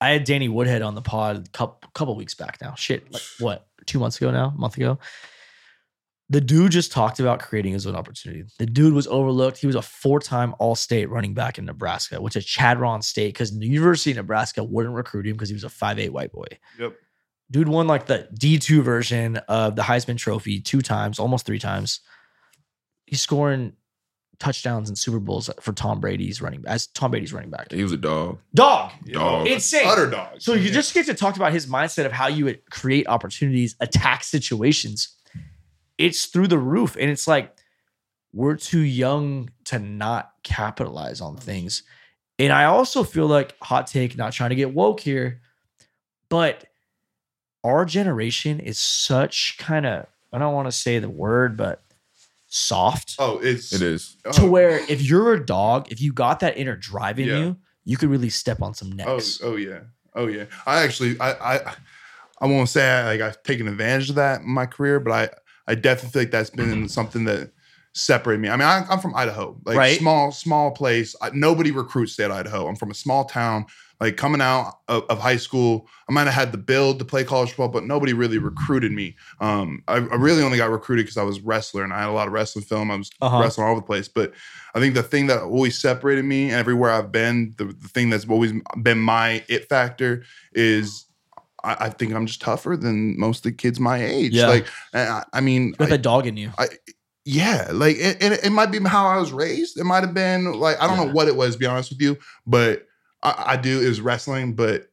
I had Danny Woodhead on the pod a couple, couple weeks back now. Shit, like what, two months ago now, a month ago. The dude just talked about creating his own opportunity. The dude was overlooked. He was a four-time All-State running back in Nebraska, which is Chadron State, because the University of Nebraska wouldn't recruit him because he was a 5'8 white boy. Yep. Dude won like the D2 version of the Heisman Trophy two times, almost three times. He's scoring touchdowns in Super Bowls for Tom Brady's running as Tom Brady's running back. He was a dog. Dog. Dog. Insane. Utter dog. So you just get to talk about his mindset of how you would create opportunities, attack situations. It's through the roof. And it's like we're too young to not capitalize on things. And I also feel like hot take, not trying to get woke here, but our generation is such kind of, I don't want to say the word, but soft Oh, it's It is. Oh. to oh, where if you're a dog, if you got that inner drive in Yeah. you, you could really step on some Oh, necks. oh yeah. Oh yeah. I actually I I I won't say I, like I've taken advantage of that in my career, but I I definitely feel like that's been something that separated me. I mean, I, I'm from Idaho, like Right. small small place. I, nobody recruits at Idaho. I'm from a small town. Like coming out of, of high school, I might have had the build to play college football, but nobody really recruited me. Um, I, I really only got recruited because I was a wrestler and I had a lot of wrestling film. I was Uh-huh. wrestling all over the place. But I think the thing that always separated me and everywhere I've been, the, the thing that's always been my it factor is I, I think I'm just tougher than most of the kids my age. Yeah. Like, I, I mean, With I- a dog in you. yeah, like it, it, it might be how I was raised. It might have been like I don't Yeah. know what it was, to be honest with you, but I, I do is wrestling. But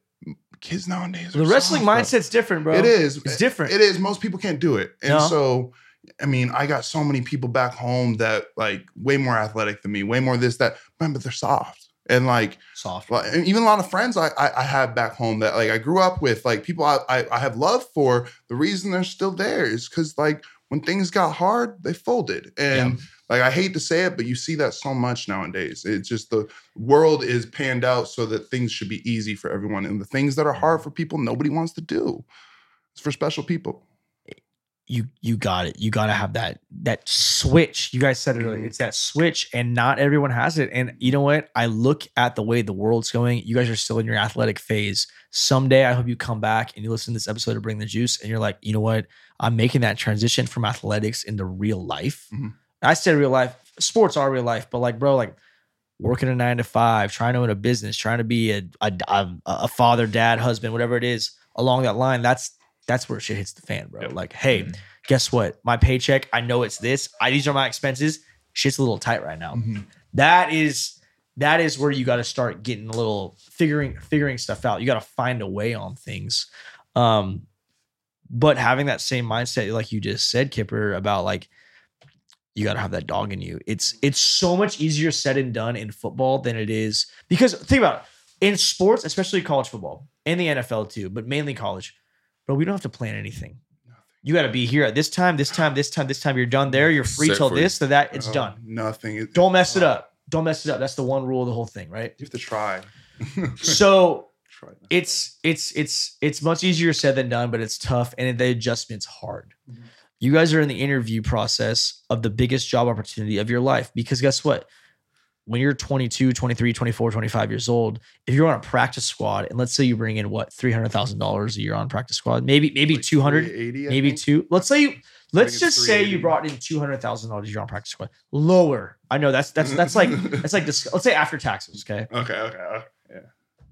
kids nowadays, The are wrestling soft, bro. mindset's different, bro. It is. It's different. It is. Most people can't do it, and No. so I mean, I got so many people back home that like way more athletic than me, way more this that, man, but they're soft and like Soft. and even a lot of friends I, I I have back home that like I grew up with, like people I I, I have love for. The reason they're still there is because like when things got hard, they folded, and Like I hate to say it, but you see that so much nowadays. It's just the world is panned out so that things should be easy for everyone, and the things that are hard for people, nobody wants to do. It's for special people. You you got it. You got to have that that switch. You guys said it earlier. Mhm. It's that switch, and not everyone has it. And you know what? I look at the way the world's going. You guys are still in your athletic phase. Someday, I hope you come back and you listen to this episode of Bring the Juice, and you're like, you know what? I'm making that transition from athletics into real life. Mhm. I said real life. Sports are real life, but like, bro, like working a nine to five, trying to own a business, trying to be a, a, a father, dad, husband, whatever it is along that line. That's that's where shit hits the fan, bro. Yep. Like, hey, Mhm. guess what? My paycheck, I know it's this. I these are my expenses. Shit's a little tight right now. Mhm. That is that is where you got to start getting a little figuring figuring stuff out. You got to find a way on things. Um but having that same mindset like you just said Kipper about like you got to have that dog in you. It's it's so much easier said and done in football than it is because think about it, in sports, especially college football and the NFL too, but mainly college. But we don't have to plan anything. You got to be here at this time, this time, this time, this time. You're done there. You're free Set till for you. this, to that. It's Uh, done. Nothing. It- Don't mess it up. Don't mess it up. That's the one rule of the whole thing, right? You have to try. So try. it's it's it's it's much easier said than done, but it's tough and the adjustment's hard. Mhm. You guys are in the interview process of the biggest job opportunity of your life because guess what? When you're 22, 23, 24, 25 years old, if you're on a practice squad and let's say you bring in what $300,000 a year on practice squad, maybe maybe Like 200, 380, maybe think. two. Let's say you let's just say you brought in two hundred thousand dollars a year on practice squad. Lower. I know that's that's that's like that's like this. Let's say after taxes. Okay, Okay, okay, okay. Yeah.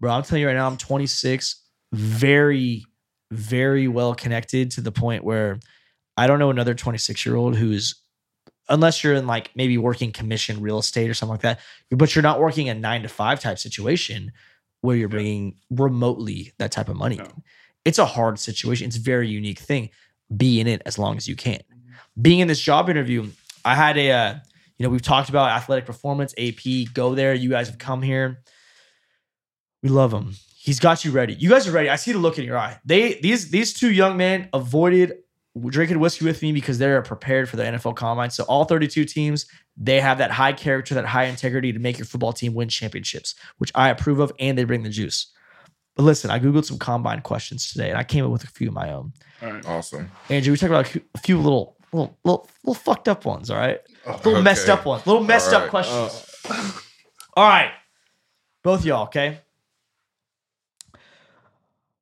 bro. I'm telling you right now, I'm 26, very very well connected to the point where I don't know another 26 year old who's unless you're in like maybe working commission real estate or something like that, but you're not working a nine to five type situation where you're bringing remotely that type of money. No. in. It's a hard situation. It's a very unique thing. Be in it as long as you can. Being in this job interview, I had a, uh, you know, we've talked about athletic performance, AP, go there. You guys have come here. We love him. He's got you ready. You guys are ready. I see the look in your eye. They these these two young men avoided drinking whiskey with me because they're prepared for the NFL combine. So all 32 teams, they have that high character, that high integrity to make your football team win championships, which I approve of, and they bring the juice. But listen, I googled some combine questions today, and I came up with a few of my own. All right. Awesome. Andrew, we talked about a few- little, little, little, little fucked up ones. All right, Oh, little messed up ones, little messed All up questions. oh. All right, both y'all. Okay,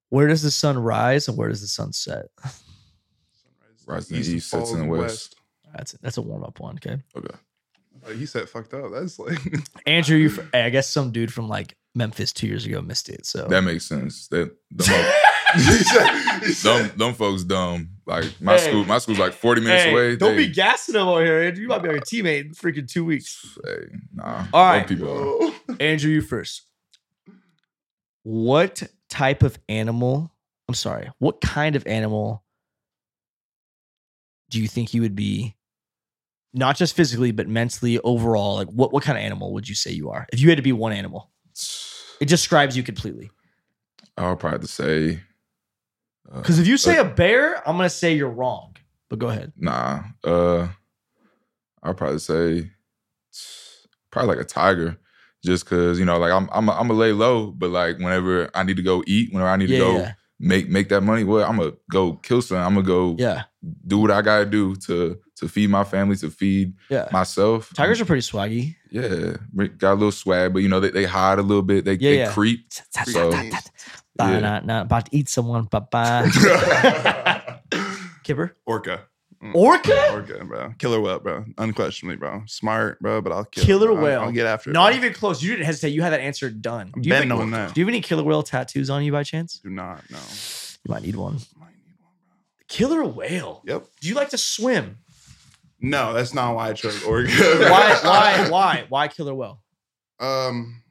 where does the sun rise and where does the sun set? Rise in the East east, sets in the west. That's that's a warm up one. Okay, Okay. Uh, oh, you said fucked up. That's like Andrew, you. Hey, I guess some dude from like Memphis two years ago missed it. So That makes sense. That them, he said, he said- them, them folks dumb. Like my Hey. school, my school's like 40 minutes Hey, away. don't They- be gassing him over here, Andrew. You might be our teammate in freaking two weeks. Hey, nah. All Them right. people. Andrew, you first. What type of animal? I'm sorry. What kind of animal do you think you would be? Not just physically, but mentally, overall. Like, what what kind of animal would you say you are? If you had to be one animal, it describes you completely. I'll probably have to say. uh, Because if you say a bear, I'm gonna say you're wrong. But go ahead. Nah. Uh I'll probably say probably like a tiger. Just cause, you know, like I'm I'm I'm gonna lay low, but like whenever I need to go eat, whenever I need Yeah, to go yeah, make make that money, well, I'm gonna go kill something. I'm gonna go yeah, do what I gotta do to to feed my family, to feed yeah. myself. Tigers are pretty swaggy. yeah, got a little swag, but you know, they, they hide a little bit, they, Yeah, they yeah. creep. So, yeah. not, not about to eat someone. Bye bye. Kipper. Orca. Orca? Orca, bro. Killer whale, bro. Unquestionably, bro. Smart, bro, but I'll kill Killer I'll- whale. I'll, get after it. Not bro. even close. You didn't hesitate. You had that answer done. Do you, have any, on that. do you have any killer whale tattoos on you by chance? Do not, no. You might need one. Might need one. Killer whale. Yep. Do you like to swim? No, that's not why I chose Orca. Why? Why? Why? Why killer whale? Um,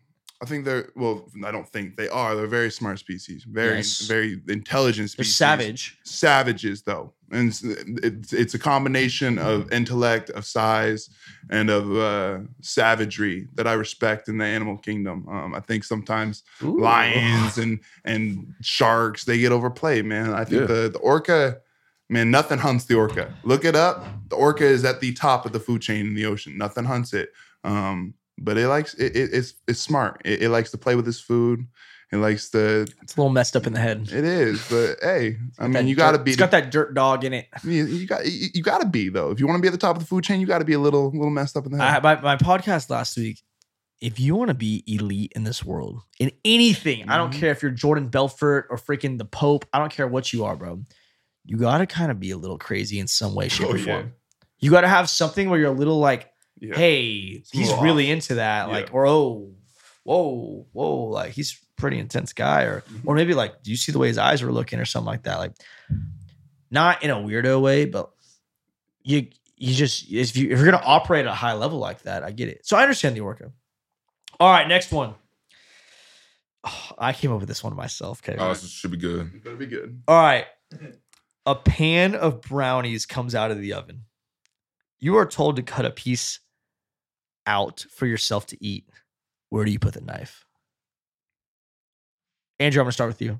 I think they're well. I don't think they are. They're very smart species. Very, Yes. very intelligent They're species. savage. Savages, though, and it's, it's it's a combination of intellect, of size, and of uh, savagery that I respect in the animal kingdom. Um, I think sometimes Ooh. lions and and sharks they get overplayed, man. I think Yeah. the the orca. Man, nothing hunts the orca. Look it up. The orca is at the top of the food chain in the ocean. Nothing hunts it. Um, but it likes it, it it's it's smart. It, it likes to play with its food. It likes to. It's a little messed up in the head. It is, but hey, I mean, you got to be. It's got that dirt dog in it. you, you got you, you got to be though. If you want to be at the top of the food chain, you got to be a little little messed up in the I, head. my, my podcast last week. If you want to be elite in this world, in anything, I don't Mhm. care if you're Jordan Belfort or freaking the Pope. I don't care what you are, bro. You got to kind of be a little crazy in some way, shape, Oh, or yeah. form. You got to have something where you're a little like, yeah. hey, It's he's really off. into that. Yeah. Like, or oh, whoa, whoa, like he's pretty intense guy. Or Mhm. or maybe like, do you see the way his eyes were looking or something like that? Like, not in a weirdo way, but you you just if you if you're gonna operate at a high level like that, I get it. So I understand the orca. All right, next one. Oh, I came up with this one myself. Okay. Oh, this should be good. That'd be good. All right. A pan of brownies comes out of the oven. You are told to cut a piece out for yourself to eat. Where do you put the knife? Andrew, I'm gonna start with you.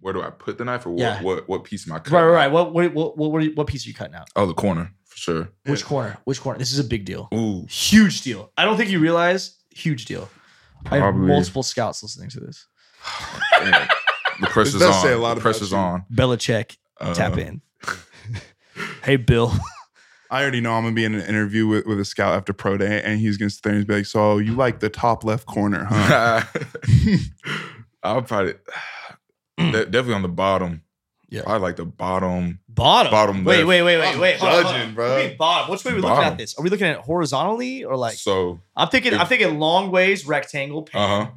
Where do I put the knife, or what? Yeah. What what piece am I cutting? Right, right, right. What, what, what, what, what, what piece are you cutting out? Oh, the corner for sure. Which Yeah. corner? Which corner? This is a big deal. Ooh, Huge deal. I don't think you realize. Huge deal. I have multiple scouts listening to this. yeah. the pressure's does on. say a lot the about pressure's on. Belichick, Uh, tap in. hey, Bill. I already know I'm gonna be in an interview with, with a scout after pro day, and he's gonna sit there and be like, "So you like the top left corner, huh?" I'll probably de- definitely on the bottom. Yeah. I like the bottom. Bottom. Bottom Wait, left. wait, wait, wait, I'm wait. hold on, hold on. judging, bro. What do you mean bottom. Which way are we looking at this? Are we looking at it horizontally or like? So I'm thinking. I'm thinking long ways, rectangle, pan, uh huh.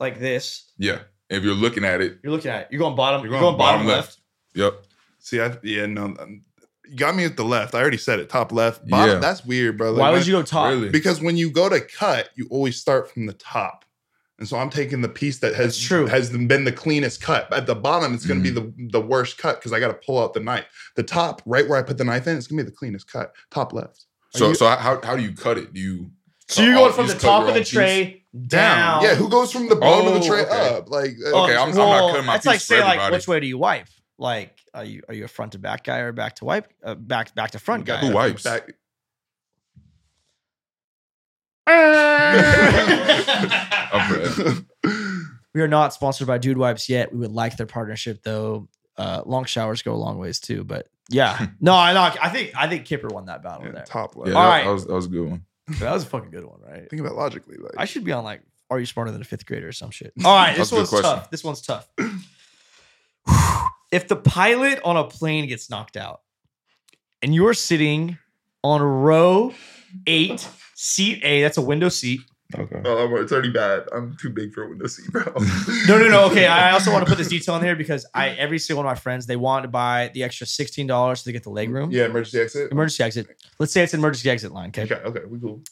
like this. Yeah. If you're looking at it, You're looking at. It. You're going bottom. You're, You're going, going bottom, bottom left. left. Yep. See, I yeah no, um, you got me at the left. I already said it, top left. Bottom, Yeah. That's weird, bro. Like, Why would when- you go top? Really? Because when you go to cut, you always start from the top. And so I'm taking the piece that has That's true. has been the cleanest cut. At the bottom, it's going to Mm-hmm. be the the worst cut because I got to pull out the knife. The top, right where I put the knife in, it's going to be the cleanest cut. Top left. So you- so how how do you cut it? Do you So you're going all- from you the top of the own tray down. Yeah, who goes from the bottom of the Oh, tray okay. up? Like, uh, Oh, Okay, I'm- I'm not well, cutting my That's like piece for saying like, everybody. which way do you wipe? Like, are you are you a front to back guy or back to wipe? Uh, back back to front guy. Who wipes? back- I'm We are not sponsored by Dude Wipes yet. We would like their partnership though. Uh, long showers go a long ways too. But yeah, no, I know. I think I think Kipper won that battle Yeah, there. top left. Yeah, All that, right. that was that was a good one. That was a fucking good one, right? Think about logically. Like, I should be on like, are you smarter than a fifth grader or some shit? All right, this That's a good one's tough. This one's tough. if the pilot on a plane gets knocked out and you're sitting on row eight, seat A, that's a window seat. Okay. oh, it's already bad. I'm too big for a window seat, bro. No, no, no. Okay, I also want to put this detail in here because I every single one of my friends they want to buy the extra sixteen dollars to get the leg room. Yeah, emergency exit. Emergency exit. Let's say it's an emergency exit line. Okay. Okay, okay, we cool.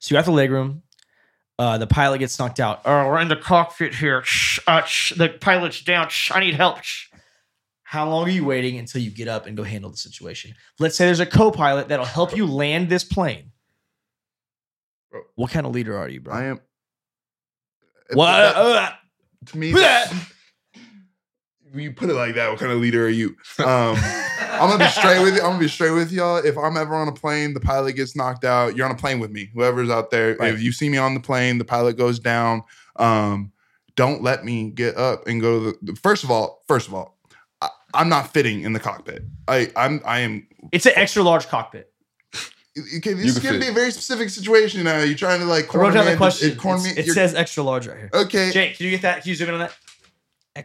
So you have the leg room. Uh, the pilot gets knocked out. Oh, we're in the cockpit here. Shh, uh, shh, the pilot's down. Shh, I need help. Shh. How long are you waiting until you get up and go handle the situation? Let's say there's a co-pilot that'll help you land this plane. Bro. What kind of leader are you, bro? I am. what? that- uh, to me, that- when you put it like that, what kind of leader are you? Um, I'm gonna be straight with you. I'm gonna be straight with y'all. If I'm ever on a plane, the pilot gets knocked out. You're on a plane with me. Whoever's out there, Right. if you see me on the plane, the pilot goes down. Um, don't let me get up and go to the. First of all, first of all, I, I'm not fitting in the cockpit. I I'm I am. it's an extra large cockpit. Okay, You this is can gonna be a very specific situation now. You're trying to like I wrote down me. the uh, question. It, corner me. It says extra large right here. okay. Jake, can you get that? Can you zoom in on that?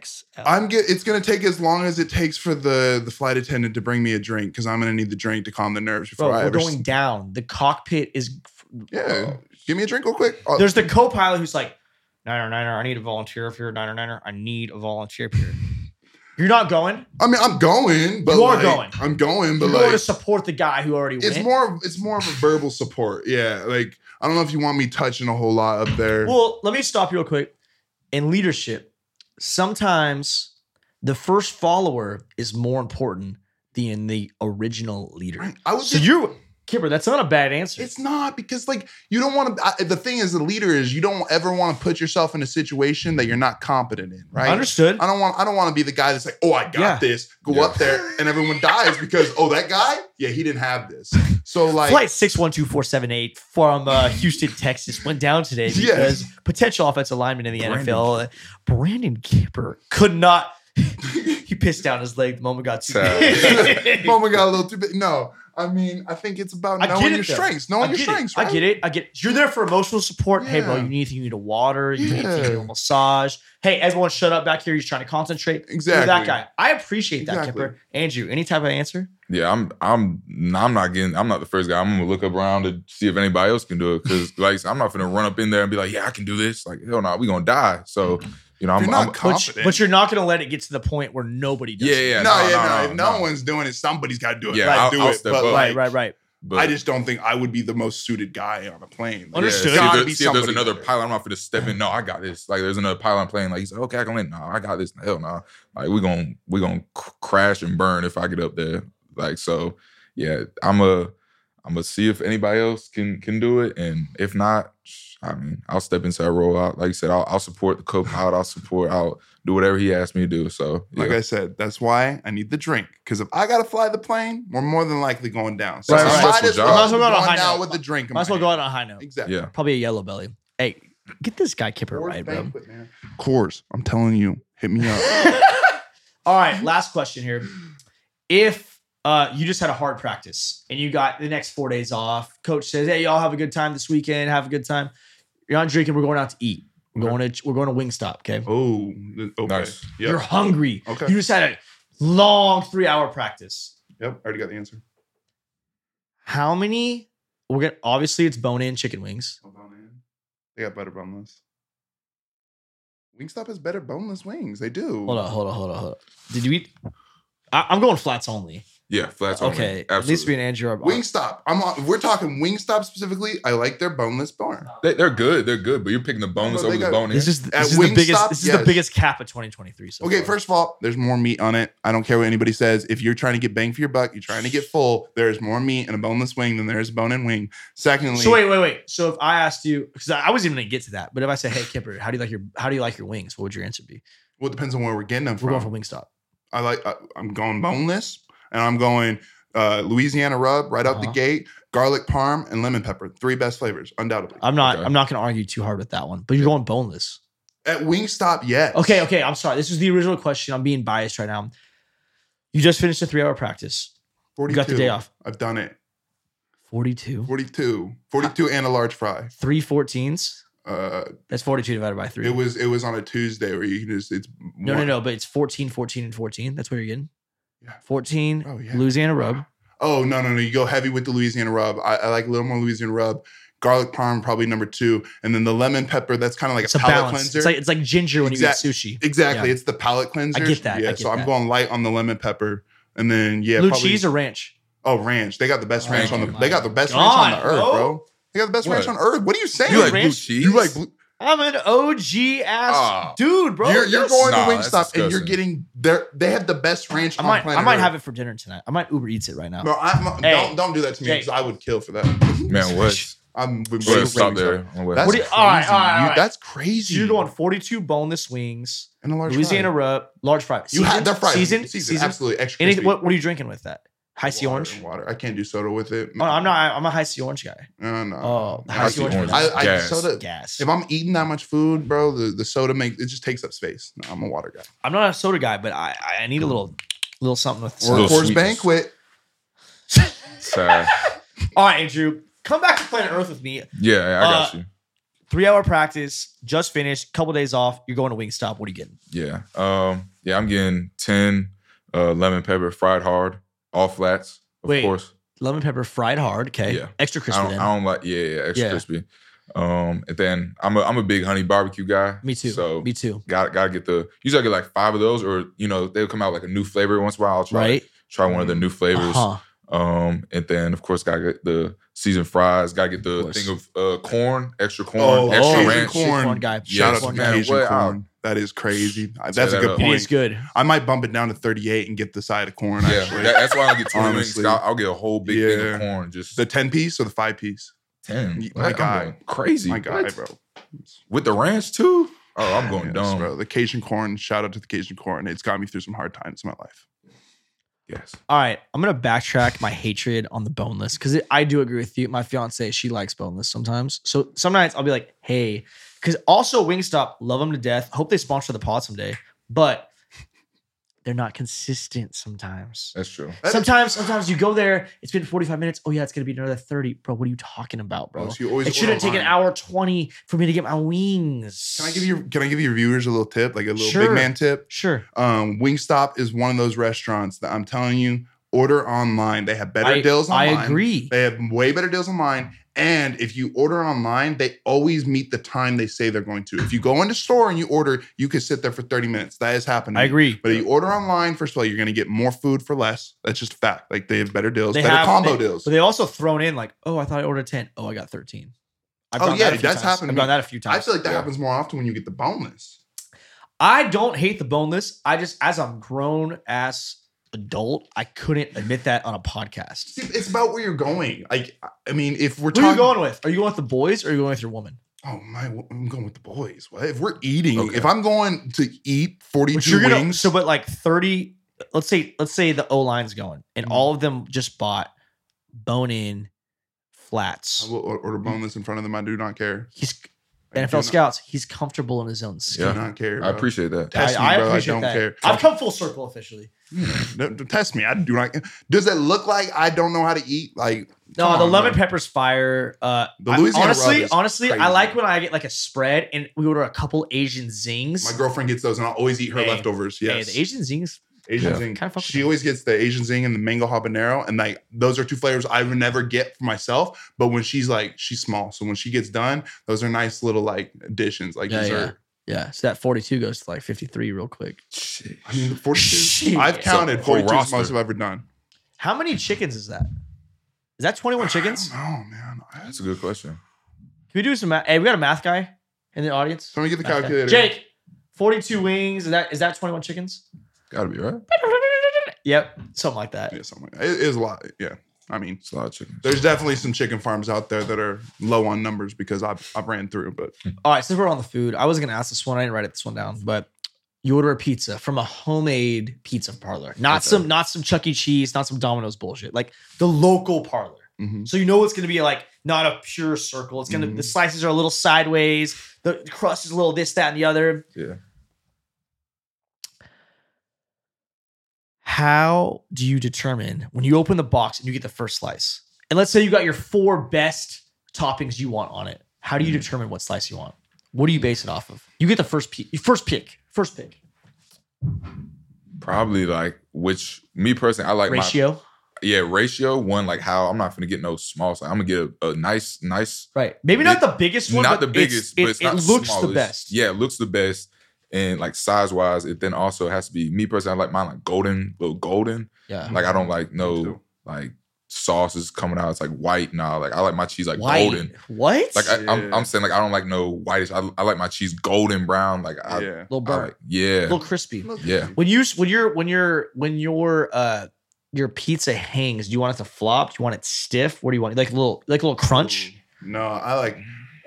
XL. I'm get. It's gonna take as long as it takes for the the flight attendant to bring me a drink because I'm gonna need the drink to calm the nerves before Bro, I we're ever. going down. The cockpit is. yeah, oh. give me a drink real quick. Oh, There's the co-pilot who's like, Niner, Niner, I need a volunteer If you're here. Niner, Niner, I need a volunteer up here. You're not going. I mean, I'm going, but You are like, going. I'm going, but You're going to support the guy who already it's went. more. It's more of a verbal support. Yeah, like I don't know if you want me touching a whole lot up there. Well, let me stop you real quick. In leadership, sometimes the first follower is more important than the original leader. I was So just, you Kipper, that's not a bad answer. It's not because like you don't want to. The thing as a leader is you don't ever want to put yourself in a situation that you're not competent in, right? Understood. I don't want. I don't want to be the guy that's like, oh, I got Yeah. this. Go Yeah. up there and everyone dies because oh, that guy, yeah, he didn't have this. So like, Flight six one two four seven eight from uh, Houston, Texas, went down today Yes. because potential offensive lineman in the Brandon NFL, Brandon Kipper, could not. he pissed down his leg the moment got too big. moment got a little too big. No, I mean, I think it's about I knowing get your though. strengths, knowing your strengths. it. I get it. I get it. You're there for emotional support. Hey, bro, you need anything? You need a water. You need anything? You need a massage. Hey, everyone, shut up back here. He's trying to concentrate. You're Exactly. that guy. I appreciate that, Exactly. Kipper. Andrew, any type of answer? Yeah, I'm I'm I'm not getting I'm not the first guy. I'm gonna look up around to see if anybody else can do it. Cause like I'm not gonna run up in there and be like, yeah, I can do this. Like, hell no, we gonna die. So, you know, I'm, you're not I'm But, confident. but you're not going to let it get to the point where nobody does. Yeah, it. yeah. no, no, yeah, no, no. no, If no, no. one's doing it, somebody's got to do it. Yeah, Like, I'll- do I'll it. step But up. Right, like, right, right. but I just don't think I would be the most suited guy on a plane. Like, Understood. it's Yeah, see, if, gotta there- be see if there's another there. pilot, I'm not gonna step in. No, I got this. Like there's another pilot playing. Like he's like, okay, I can land. No, I got this. Hell no. Like we gonna we gonna c- crash and burn if I get up there. Like so, yeah. I'm a I'm gonna see if anybody else can can do it, and if not, sh- I mean, I'll step into that role. Out like you said, I'll, I'll support the co-pilot. I'll support. I'll do whatever he asks me to do. So yeah. Like I said, that's why I need the drink. Because if I gotta fly the plane, we're more than likely going down. So Right, I right. might Stressful as job. well, Might as well go on a high down note. with the drink. Might as well go out on a high note. Exactly. yeah. Probably a yellow belly. Hey, get this guy Kipper Coors right, bro. Banquet, man. Coors, I'm telling you, hit me up. All right, last question here. If uh, you just had a hard practice and you got the next four days off, coach says, "Hey, y'all have a good time this weekend. Have a good time. You're not drinking. We're going out to eat. We're going to we're going to Wingstop. Okay. oh, okay. Nice. Yep. You're hungry. Okay. You just had a long three hour practice. Yep. I already got the answer. How many? We're gonna obviously it's bone in chicken wings. Oh, hold on, man. They got better boneless. Wingstop has better boneless wings. They do. Hold on, hold on, hold on, hold on. Did you eat? I, I'm going flats only. Yeah, flats only. Okay, at absolutely. least me an Andrew are. Wingstop. I'm on, we're talking Wingstop specifically. I like their boneless bone. They, they're good. They're good, but you're picking the boneless No, they over the got- bone. This is this At is the biggest. This is yes. the biggest cap of 2023. So Okay, far. first of all, there's more meat on it. I don't care what anybody says. If you're trying to get bang for your buck, you're trying to get full. There's more meat in a boneless wing than there is a bone-in wing. Secondly, So wait, wait, wait. So if I asked you, because I I wasn't even gonna get to that, but if I say, "Hey, Kipper, how do you like your how do you like your wings?" What would your answer be? well, it depends on where we're getting them We're from. going for Wingstop. I like. I, I'm going boneless, and I'm going uh, Louisiana rub right out the Uh-huh. gate, garlic parm, and lemon pepper. Three best flavors, undoubtedly. I'm not. Okay. I'm not gonna argue too hard with that one. But you're going boneless. At Wingstop, yes. Okay, okay. I'm sorry. This is the original question. I'm being biased right now. You just finished a three hour practice. 42. You got the day off. I've done it. 42. 42. 42 and a large fry. Three 14s. Uh, That's 42 divided by three. it was it was on a Tuesday where you can just it's no, no, no. But it's 14, 14, and 14. That's what you're getting. Yeah. 14 Oh, yeah. Louisiana rub. Oh no no no! You go heavy with the Louisiana rub. I, I like a little more Louisiana rub. Garlic parm probably number two, and then the lemon pepper. That's kind of like It's a a palate balance. cleanser. It's like it's like ginger when Exact- you eat sushi. exactly, yeah. it's the palate cleanser. I get that, Yeah, get so I'm going light on the lemon pepper, and then yeah, Blue probably, cheese or ranch? oh ranch. They got the best Oh ranch on the. They got the best ranch on the earth, bro. bro. They got the best ranch on earth. What are you saying? you like blue cheese? You like blue, I'm an OG ass Ah. dude, bro. you're, you're Yes. going Nah, to that's Wingstop and you're disgusting. getting their. They have the best ranch I on might, planet I might Earth. have it for dinner tonight. I might Uber Eats it right now. No, I'm, Hey, don't don't do that to me Jay. because I would kill for that. Man, what? I'm Go ahead, waiting stop for there. I'm with- That's What do you- crazy. all right, all right, all You- right. That's crazy. You're going 42 boneless wings, and a large Louisiana fry. rub, large fry. You had their fries. Season, season, season. absolutely extra. Any, crispy. what, what are you drinking with that? Hi-C Water, orange. Water. I can't do soda with it. Oh, I'm not. I'm a Hi-C orange guy. No, no. Oh, High high C C orange. orange. I, I, I Gas. soda. gas. If I'm eating that much food, bro, the, the soda makes it just takes up space. No, I'm a water guy. I'm not a soda guy, but I I need a little little something with. Or soda. little Banquet. Sad. All right, Andrew, come back to Planet Earth with me. Yeah, I got Uh, you. Three hour practice, just finished. Couple days off. You're going to Wingstop. What are you getting? Yeah. Um, yeah, I'm getting 10 uh, lemon pepper fried hard, all flats, of Wait. course. Lemon pepper fried hard. Okay. Yeah. Extra crispy I don't, then. I don't like, yeah, yeah, extra Yeah. crispy. Um, and then I'm a I'm a big honey barbecue guy. Me too. So Me too. got gotta get the usually I get like five of those, or you know they'll come out like a new flavor once in a while. I'll try Right. try one of the new flavors. Uh-huh. Um, and then of course gotta get the seasoned fries. Gotta get the course. thing of uh corn, extra corn, Oh, extra oh, ranch. corn. Corn guy. Yes, Shout out to corn the guy. man, Cajun what- corn. That is crazy. Tear That's a good up. Point. is good. I might bump it down to 38 and get the side of corn. Yeah, Actually, that's why I get 20 wings. Honestly. I'll, I'll get a whole big thing of corn. Just the 10 piece or the five piece. 10. My Like, guy. crazy. My guy, What? bro. With the ranch too? Oh, I'm going Yes, dumb. bro. The Cajun corn. Shout out to the Cajun corn. It's got me through some hard times in my life. Yes. All right, I'm gonna backtrack my hatred on the boneless because I do agree with you. My fiance, she likes boneless sometimes. So some nights I'll be like, hey, because also Wingstop, love them to death. Hope they sponsor the pod someday, but they're not consistent sometimes. That's true. That is- Sometimes, sometimes you go there, it's been 45 minutes. Oh yeah, it's gonna be another 30. Bro, what are you talking about, bro? Bro, so you always It shouldn't order take an hour 20 for me to get my wings. Can I give you can I give your viewers a little tip, like a little Sure. big man tip? Sure. Um, Wingstop is one of those restaurants that I'm telling you, order online. They have better I, deals I agree. They have way better deals online. And if you order online, they always meet the time they say they're going to. If you go into store and you order, you can sit there for 30 minutes. That has happened. I agree. But if you order online, first of all, you're going to get more food for less. That's just a fact. Like they have better deals, They better have combo they- deals. But they also thrown in like, oh, I thought I ordered 10. Oh, I got 13. I've Oh, yeah, that that's times. happened I've done that a few times. I feel like that Yeah. happens more often when you get the boneless. I don't hate the boneless. I just, as a grown ass adult, I couldn't admit that on a podcast. It's about where you're going. Like, I mean, if we're Who are you talking, going with? Are you going with the boys or are you going with your woman? oh my, I'm going with the boys. What if we're eating? Okay. If I'm going to eat 42 But gonna wings, so but like 30, let's say, let's say the O line's going and Mhm. all of them just bought bone in flats. I will or- order boneless in front of them. I do not care. He's I do NFL not- scouts, he's comfortable in his own skin. Yeah. Do not care. I bro. appreciate that. Test I, me, I bro. I appreciate don't that. care. I've come full circle officially. Don't, don't test me. I do not. Does it look like I don't know how to eat? Like No, come the on, lemon bro. pepper's fire. Uh, The I- Louisiana rub honestly, is honestly, I crazy. like when I get like a spread and we order a couple Asian zings. My girlfriend gets those, and I'll always eat her Hey, leftovers. Hey, Yes, the Asian zings. Asian Yeah. zing. Kinda She always gets the Asian zing and the mango habanero, and like those are two flavors I would never get for myself. But when she's like, she's small, so when she gets done, those are nice little like additions, like Yeah, dessert. Yeah, so that 42 goes to like 53 real quick. Shit. I mean, forty-two. I've counted whole forty-two the most I've ever done. How many chickens is that? Is that 21 chickens? Oh man, That's a good question. Can we do some math? Hey, we got a math guy in the audience. Let me get the Math guy. calculator. Jake, 42 wings. Is that is that 21 chickens? Gotta be right. Yep, something like that. Yeah, something. Like that. It is a lot. Yeah, I mean, It's a lot of chickens. there's definitely some chicken farms out there that are low on numbers because I've I've ran through, but All right, since we're on the food, I was gonna ask this one. I didn't write it this one down, but you order a pizza from a homemade pizza parlor, not Okay. some not some Chuck E. Cheese, not some Domino's bullshit, like the local parlor. mhm. So you know it's gonna be like not a pure circle. It's gonna Mhm. the slices are a little sideways, the crust is a little this, that, and the other. Yeah. How do you determine when you open the box and you get the first slice? And let's say you got your four best toppings you want on it. How do you Mhm. determine what slice you want? What do you base it off of? You get the first pick. First pick. First pick. Probably like which me personally, I like my Ratio. yeah ratio one like how I'm not gonna get no small Slice. I'm gonna get a, a nice nice right. Maybe not the biggest one. not but the biggest, it, but it's it not looks the best. Yeah, it looks the best. And like size wise, it then also has to be me personally. I like mine like golden, little golden. Yeah. Like I don't like no too. like sauces coming out. It's like white. Nah, like I like my cheese like White. golden. What? Like I, I'm, Yeah. I'm saying like I don't like no whitish. I, I like my cheese golden brown. Like I, yeah. little I burnt, like, yeah, a little crispy. yeah. When you when you're when you're when your uh your pizza hangs, do you want it to flop? Do you want it stiff? What do you want? Like a little like a little crunch? No, I like.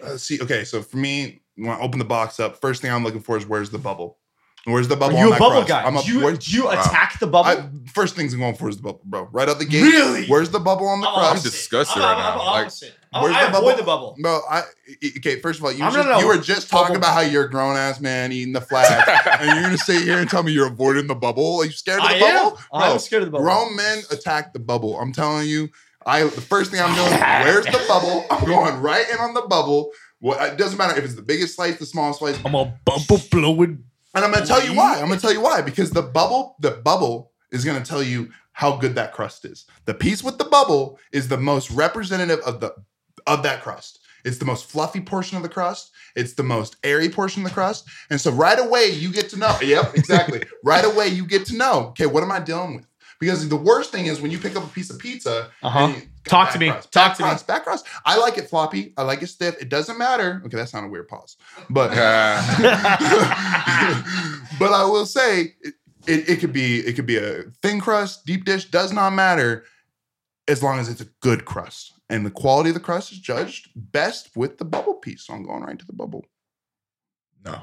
Uh, see, okay, so for me, when I open the box up, first thing I'm looking for is where's the bubble. Where's the Are bubble? you on a that bubble crust? guy? I'm a, do you, do you Wow. attack the bubble? I, first things I'm going for is the bubble, bro. Right out the gate. Really? Where's the bubble on the cross? I'm crust? opposite. disgusted I'm- right I'm now. Like, opposite. I'm- where's I the avoid the bubble. Bro, I I- okay. First of all, you, just, not you were just bubble talking about how you're a grown ass man eating the flag, and you're gonna sit here and tell me you're avoiding the bubble. Are you scared of the I am. bubble? I'm scared of the bubble. Grown men attack the bubble. I'm telling you. I the first thing I'm doing, where's the bubble? I'm going right in on the bubble. Well, it doesn't matter if it's the biggest slice, the smallest slice, I'm a bubble blowing. and I'm gonna tell you why. I'm gonna tell you why because the bubble, the bubble is gonna tell you how good that crust is. The piece with the bubble is the most representative of the of that crust. It's the most fluffy portion of the crust. It's the most airy portion of the crust. And so right away you get to know. Yep, exactly. right away you get to know. Okay, what am I dealing with? Because the worst thing is when you pick up a piece of pizza. Uh-huh. and you- Talk back to me. crust, Talk back to me. Back crust. I like it floppy. I like it stiff. It doesn't matter. Okay, that sounded weird. Pause. But but I will say it, it, it could be it could be a thin crust, deep dish, does not matter as long as it's a good crust. And the quality of the crust is judged best with the bubble piece. So I'm going right to the bubble. No.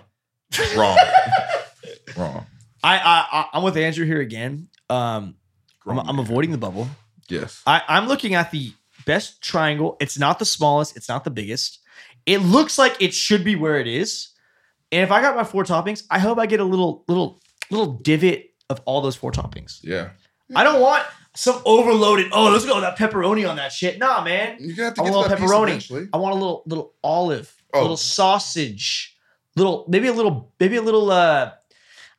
Wrong. Wrong. I, I I- I'm with Andrew here again. Um, I'm, I'm avoiding the bubble. Yes. I, I'm looking at the best triangle. It's not the smallest. It's not the biggest. It looks like it should be where it is. And if I got my four toppings, I hope I get a little little little divot of all those four toppings. Yeah. I don't want some overloaded. Oh, let's go that pepperoni on that shit. Nah, man. Gonna have to A get to little pepperoni. I want a little little olive, a Oh. little sausage, little maybe a little maybe a little uh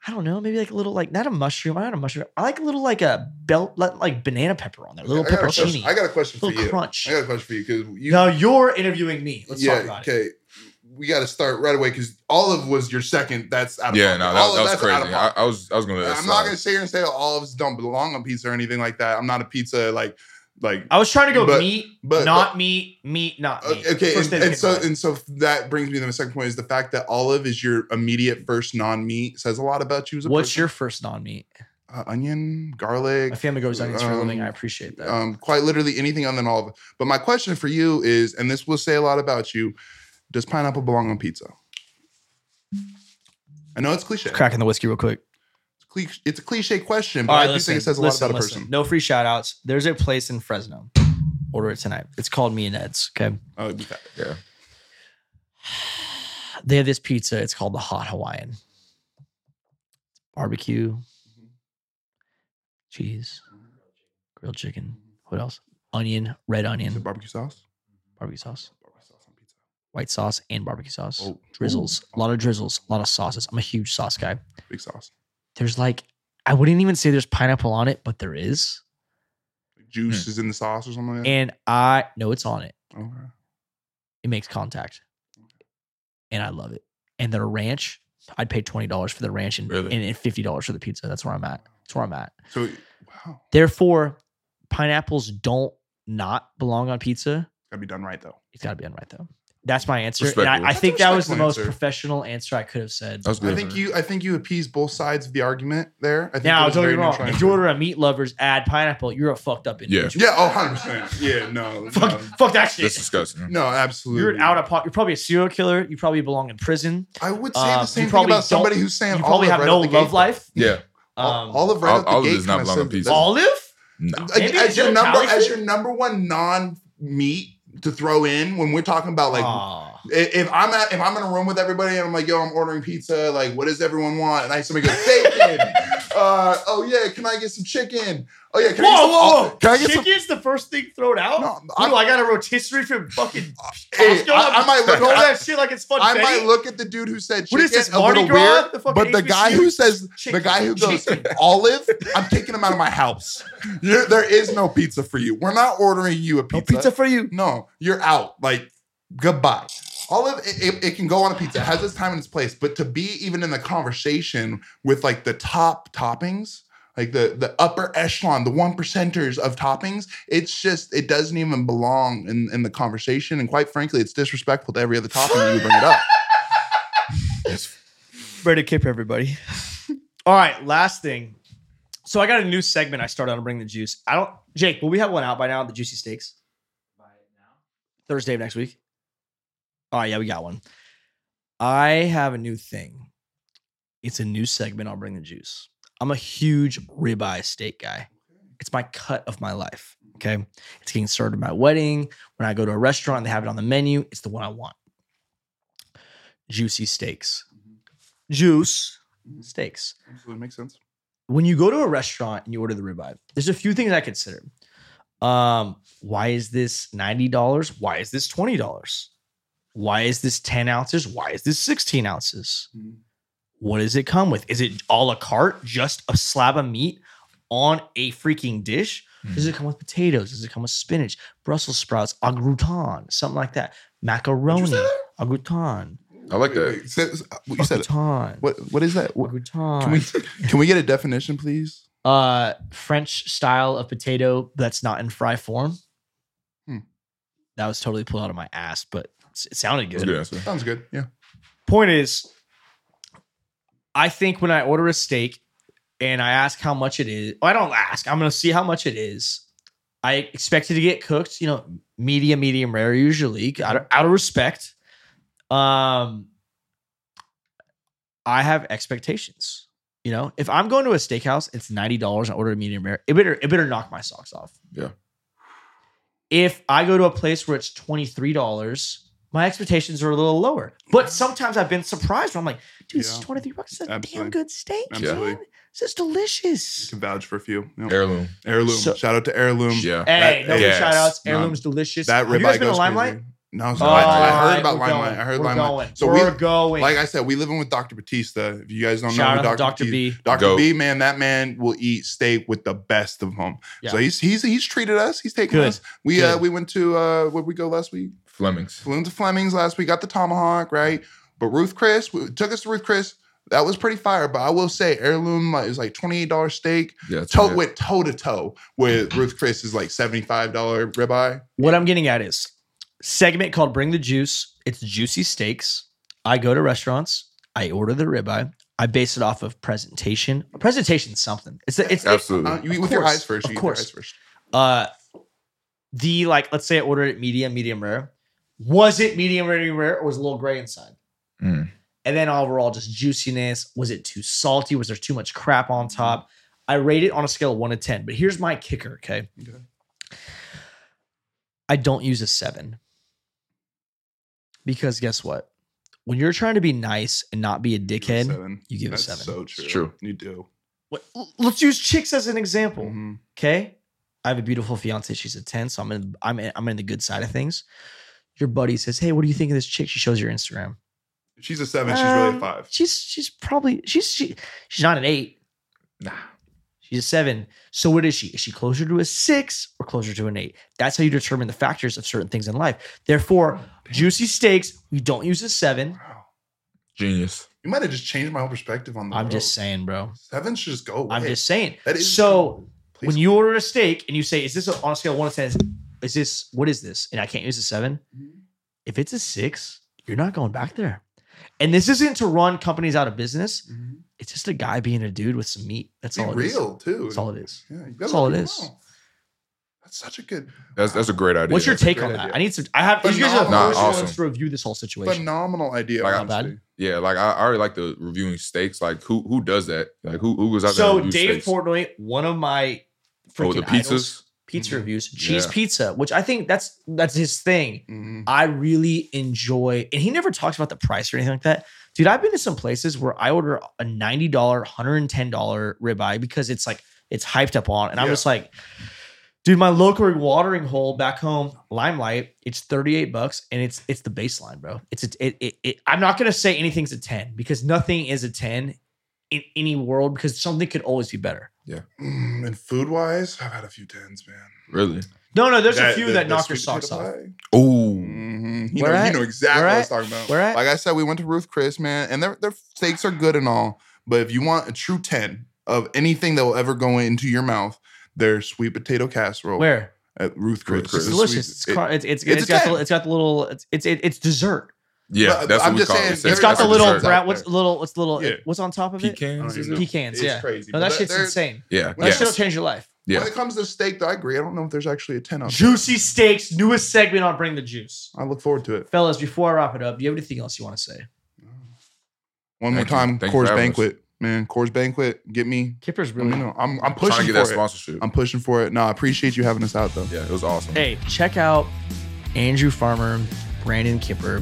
I don't know, maybe like a little like not a mushroom, I don't a mushroom. I like a little like a belt like, like banana pepper on there, a little I got a question- pepperoni. I got a question for little you. crunch. I got a question for you because you. now you're interviewing me. Let's yeah. talk about it. okay. We got to start right away because olive was your second. That's out of Yeah, pocket. no, that, Olive, that was that's crazy. I, pocket. I was I was gonna let that I'm not gonna sit here and say olives don't belong on pizza or anything like that. I'm not a pizza like like I was trying to go But- meat, but- not meat, meat, not meat. okay. And, and so came to mind. and so that brings me to the second point is the fact that olive is your immediate first non-meat says a lot about you as a what's person. your first non-meat? uh, onion, garlic, My family grows onions for a living. um, I appreciate that. um, quite literally anything other than olive. But my question for you is, and this will say a lot about you: Does pineapple belong on pizza? I know it's cliche. Cracking the whiskey real quick. It's cliche- It's a cliche question, but All I right, do listen, think it says a listen, lot about a person. No free shout outs. There's a place in Fresno. Order it tonight. It's called Me and Ed's. Okay. Oh. Yeah. They have this pizza. It's called the Hot Hawaiian. Barbecue, mm-hmm. cheese, mm-hmm. grilled chicken. What else? Onion, red onion, barbecue sauce? Mm-hmm. barbecue sauce, Barbecue sauce on pizza. white sauce, and barbecue sauce. Oh, drizzles. ooh. A lot of drizzles. A lot of sauces. I'm a huge sauce guy. Big sauce. There's like, I wouldn't even say there's pineapple on it, but there is. Juice Hmm. is in the sauce or something like that. And I know it's on it. okay. It makes contact. And I love it. And the ranch, I'd pay $20 for the ranch and, Really? and, and $50 for the pizza. That's where I'm at. That's where I'm at. So, wow, Therefore, pineapples don't not belong on pizza. It's gotta be done right though. It's got to be done right though. That's my answer. And I, I think that was the most answer. professional answer I could have said. That was good. I think you, I think you appeased both sides of the argument there. I think Now, it was don't get me wrong. If you order a meat lovers add pineapple, you're a fucked up individual. yeah, oh, 100 percent. Yeah, no, Fuck, no, fuck that shit. That's disgusting. no, absolutely. You're an out of pocket. You're probably a serial killer. You probably belong in prison. I would say Um, the same thing about somebody don't- who's saying You probably have right no the love gate. life. Yeah. Um, olive right Ol- the olive gate does not kinda belong on says- Olive? No. as, Maybe as it's your your number as your number one non meat to throw in when we're talking about like if I'm at if I'm in a room with everybody and I'm like yo I'm ordering pizza like what does everyone want? And I somebody goes bacon. Uh oh yeah can I get some chicken oh yeah can I get Whoa, some, whoa, oh, whoa! can I get some Chicken's the first thing thrown out. No, uh, I'm- do I got a rotisserie from fucking Hey, Costco? I- I might look- throw I- that shit like it's fun. I might look at the dude who said chicken What is this, a Mardi little Gras? weird, The fucking but the guy who says Chicken, the guy who goes chicken. olive, I'm kicking him out of my house. You're, there is no pizza for you. We're not ordering you a No pizza. pizza for you. No, you're out. Like goodbye. Olive, it, it, it can go on a pizza. It has its time and its place. But to be even in the conversation with like the top toppings, like the the upper echelon, the one percenters of toppings, it's just it doesn't even belong in in the conversation. And quite frankly, it's disrespectful to every other topping that you bring it up. Ready to kip everybody. All right, last thing. So I got a new segment I started on Bring the Juice. I don't, Jake, will we have one out by now? The Juicy Steaks? Thursday of next week. All right, yeah, we got one. I have a new thing. It's a new segment on Bring the Juice. I'm a huge ribeye steak guy. It's my cut of my life. Okay. It's getting served at my wedding. When I go to a restaurant, they have it on the menu. It's the one I want. Juicy steaks. Juice steaks. Absolutely makes sense. When you go to a restaurant and you order the ribeye, there's a few things I consider. Um, why is this $90? Why is this $20? Why is this 10 ounces? Why is this 16 ounces? Mhm. What does it come with? Is it a la carte, just a slab of meat on a freaking dish? Does it come with potatoes? Does it come with spinach, Brussels sprouts, au gratin, something like that? Macaroni, say that? au gratin, I like that. wait, say- you said it. gratin, What what is that? au What, gratin. can we can we get a definition, please? Uh, French style of potato that's not in fry form. Hmm. That was totally pulled out of my ass, but it sounded good. good. Sounds good. Yeah. Point is, I think when I order a steak and I ask how much it is, I don't ask. I'm going to see how much it is. I expect it to get cooked, you know, medium, medium rare, usually out of, out of respect. Um, I have expectations. You know, if I'm going to a steakhouse, it's ninety dollars. I order a medium rare. It better, it better knock my socks off. Yeah. If I go to a place where it's twenty three dollars, my expectations are a little lower. But sometimes I've been surprised. Where I'm like, dude, this is twenty three bucks. It's a damn good steak, Absolutely. man. This is delicious. You can vouch for a few. Yep. Heirloom. Heirloom. So- Shout out to Heirloom. Yeah. Hey, That- no yes. shout outs. No. Heirloom's delicious. That Have you ribeye guys been to goes Limelight? crazy. No, Oh, I, I alright, heard about we're Limelight. I heard we're Limelight. Going. So we're we, going. like I said, we live in with Dr. Batista. If you guys don't Shout know out who to Dr. B. Dr. Goat. B, man, that man will eat steak with the best of them. So he's he's he's treated us. He's taken Good. us. We uh we went to uh where we go last week? Fleming's. Flew to Fleming's last week. Got the tomahawk right. But Ruth Chris we, took us to Ruth Chris. That was pretty fire. But I will say, heirloom like, is like twenty eight dollars steak. Yeah. it's Toe went toe to toe with Ruth Chris is like seventy five dollar ribeye. what I'm getting at is segment called Bring the Juice. It's juicy steaks. I go to restaurants. I order the ribeye. I base it off of presentation. Presentation's something. It's it's it, Absolutely. Uh, you eat Of with your eyes first. of You eat course. your eyes first. uh the like let's say I ordered it medium, medium rare. Was it medium, medium rare, or was it a little gray inside? Mm. And then overall, just juiciness. Was it too salty? Was there too much crap on top? I rate it on a scale of one to 10. But here's my kicker, okay? Okay. I don't use a seven. Because guess what? When you're trying to be nice and not be a dickhead, Seven. you give a That's seven. so true. It's true. You do. what, let's use chicks as an example. Mhm. Okay. I have a beautiful fiance. She's a 10, so I'm in I'm in, I'm in the good side of things. Your buddy says, Hey, what do you think of this chick? She shows your Instagram. If she's a seven, she's really a Um, five. She's she's probably she's she, she's not an eight. Nah. She's a seven. So what is she? Is she closer to a six or closer to an eight? That's how you determine the factors of certain things in life. Therefore, juicy steaks, we don't use a seven. Wow. Genius. You might have just changed my whole perspective on the I'm road. just saying, bro. Seven should just go away. I'm just saying. That is so Please. when you order a steak and you say, "Is this a, on a scale of one to ten? Is, is this what is this?" and I can't use a seven. Mhm. If it's a six, you're not going back there. And this isn't to run companies out of business. Mhm. It's just a guy being a dude with some meat. That's Be all it is. real too. That's all it is. Yeah, That's all it is. it people is. know. That's such a good, That's that's a great idea. What's your That's take on that? idea. I need some. I have. You guys are the Phenomenal. first Nah, ones awesome. to review this whole situation. phenomenal idea. Like, Not bad. Yeah, like I, I already like the reviewing steaks. Like who who does that? Like who who goes out there? So and reviews Dave steaks? Portnoy, one of my Oh, freaking the idols, pizzas. Pizza Mhm. reviews, cheese Yeah. pizza, which I think that's that's his thing. Mhm. I really enjoy, and he never talks about the price or anything like that. Dude, I've been to some places where I order a $90, $110 ribeye because it's like it's hyped up on. And I'm just like, dude, my local watering hole back home, Limelight, it's 38 bucks and it's it's the baseline, bro. It's a, it, it, it I'm not gonna say anything's a 10 because nothing is a 10 in any world because something could always be better. Mm, and food wise, I've had a few tens, man. Really? No, no, there's a few the- that knock your socks off. pie. Oh, Mhm. You, know, at? you know exactly Where what I at? was talking about. Where at? Like I said, we went to Ruth Chris, man, and their their steaks are good and all. But if you want a true 10 of anything that will ever go into your mouth, their sweet potato casserole Where? at Ruth Chris. Chris. It's delicious. sweet- It's, it- car- it's, it's, it's it's a got the 10. it's got the little it's it's it, it's dessert. Yeah. But that's what I'm we just call saying, it. It's There's- got the little dessert brat. out What's little? What's little? Yeah. What's on top of it? I pecans. don't is even it? Pecans. It's yeah. crazy. No, that shit's insane. Yeah, That yes. shit'll change your life. yeah. When it comes to steak, though, I agree. I don't know if there's actually a 10 out there. Juicy steaks, newest segment on Bring the Juice. I look forward to it. Fellas, before I wrap it up, do you have anything else you want to say? One more Thank you. time, Thank Coors for having us. Banquet, man. Coors Banquet, get me. Kipper's Let me really. know. I'm, I'm Trying pushing to get for that it. sponsorship. I'm pushing for it. No, I appreciate you having us out, though. yeah, it was awesome. Hey, check out Andrew Farmer, Brandon Kipper.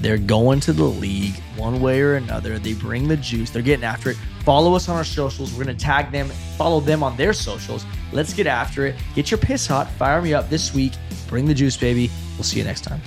They're going to the league one way or another. They bring the juice. They're getting after it. Follow us on our socials. We're going to tag them, follow them on their socials. Let's get after it. Get your piss hot. Fire me up this week. Bring the juice, baby. We'll see you next time.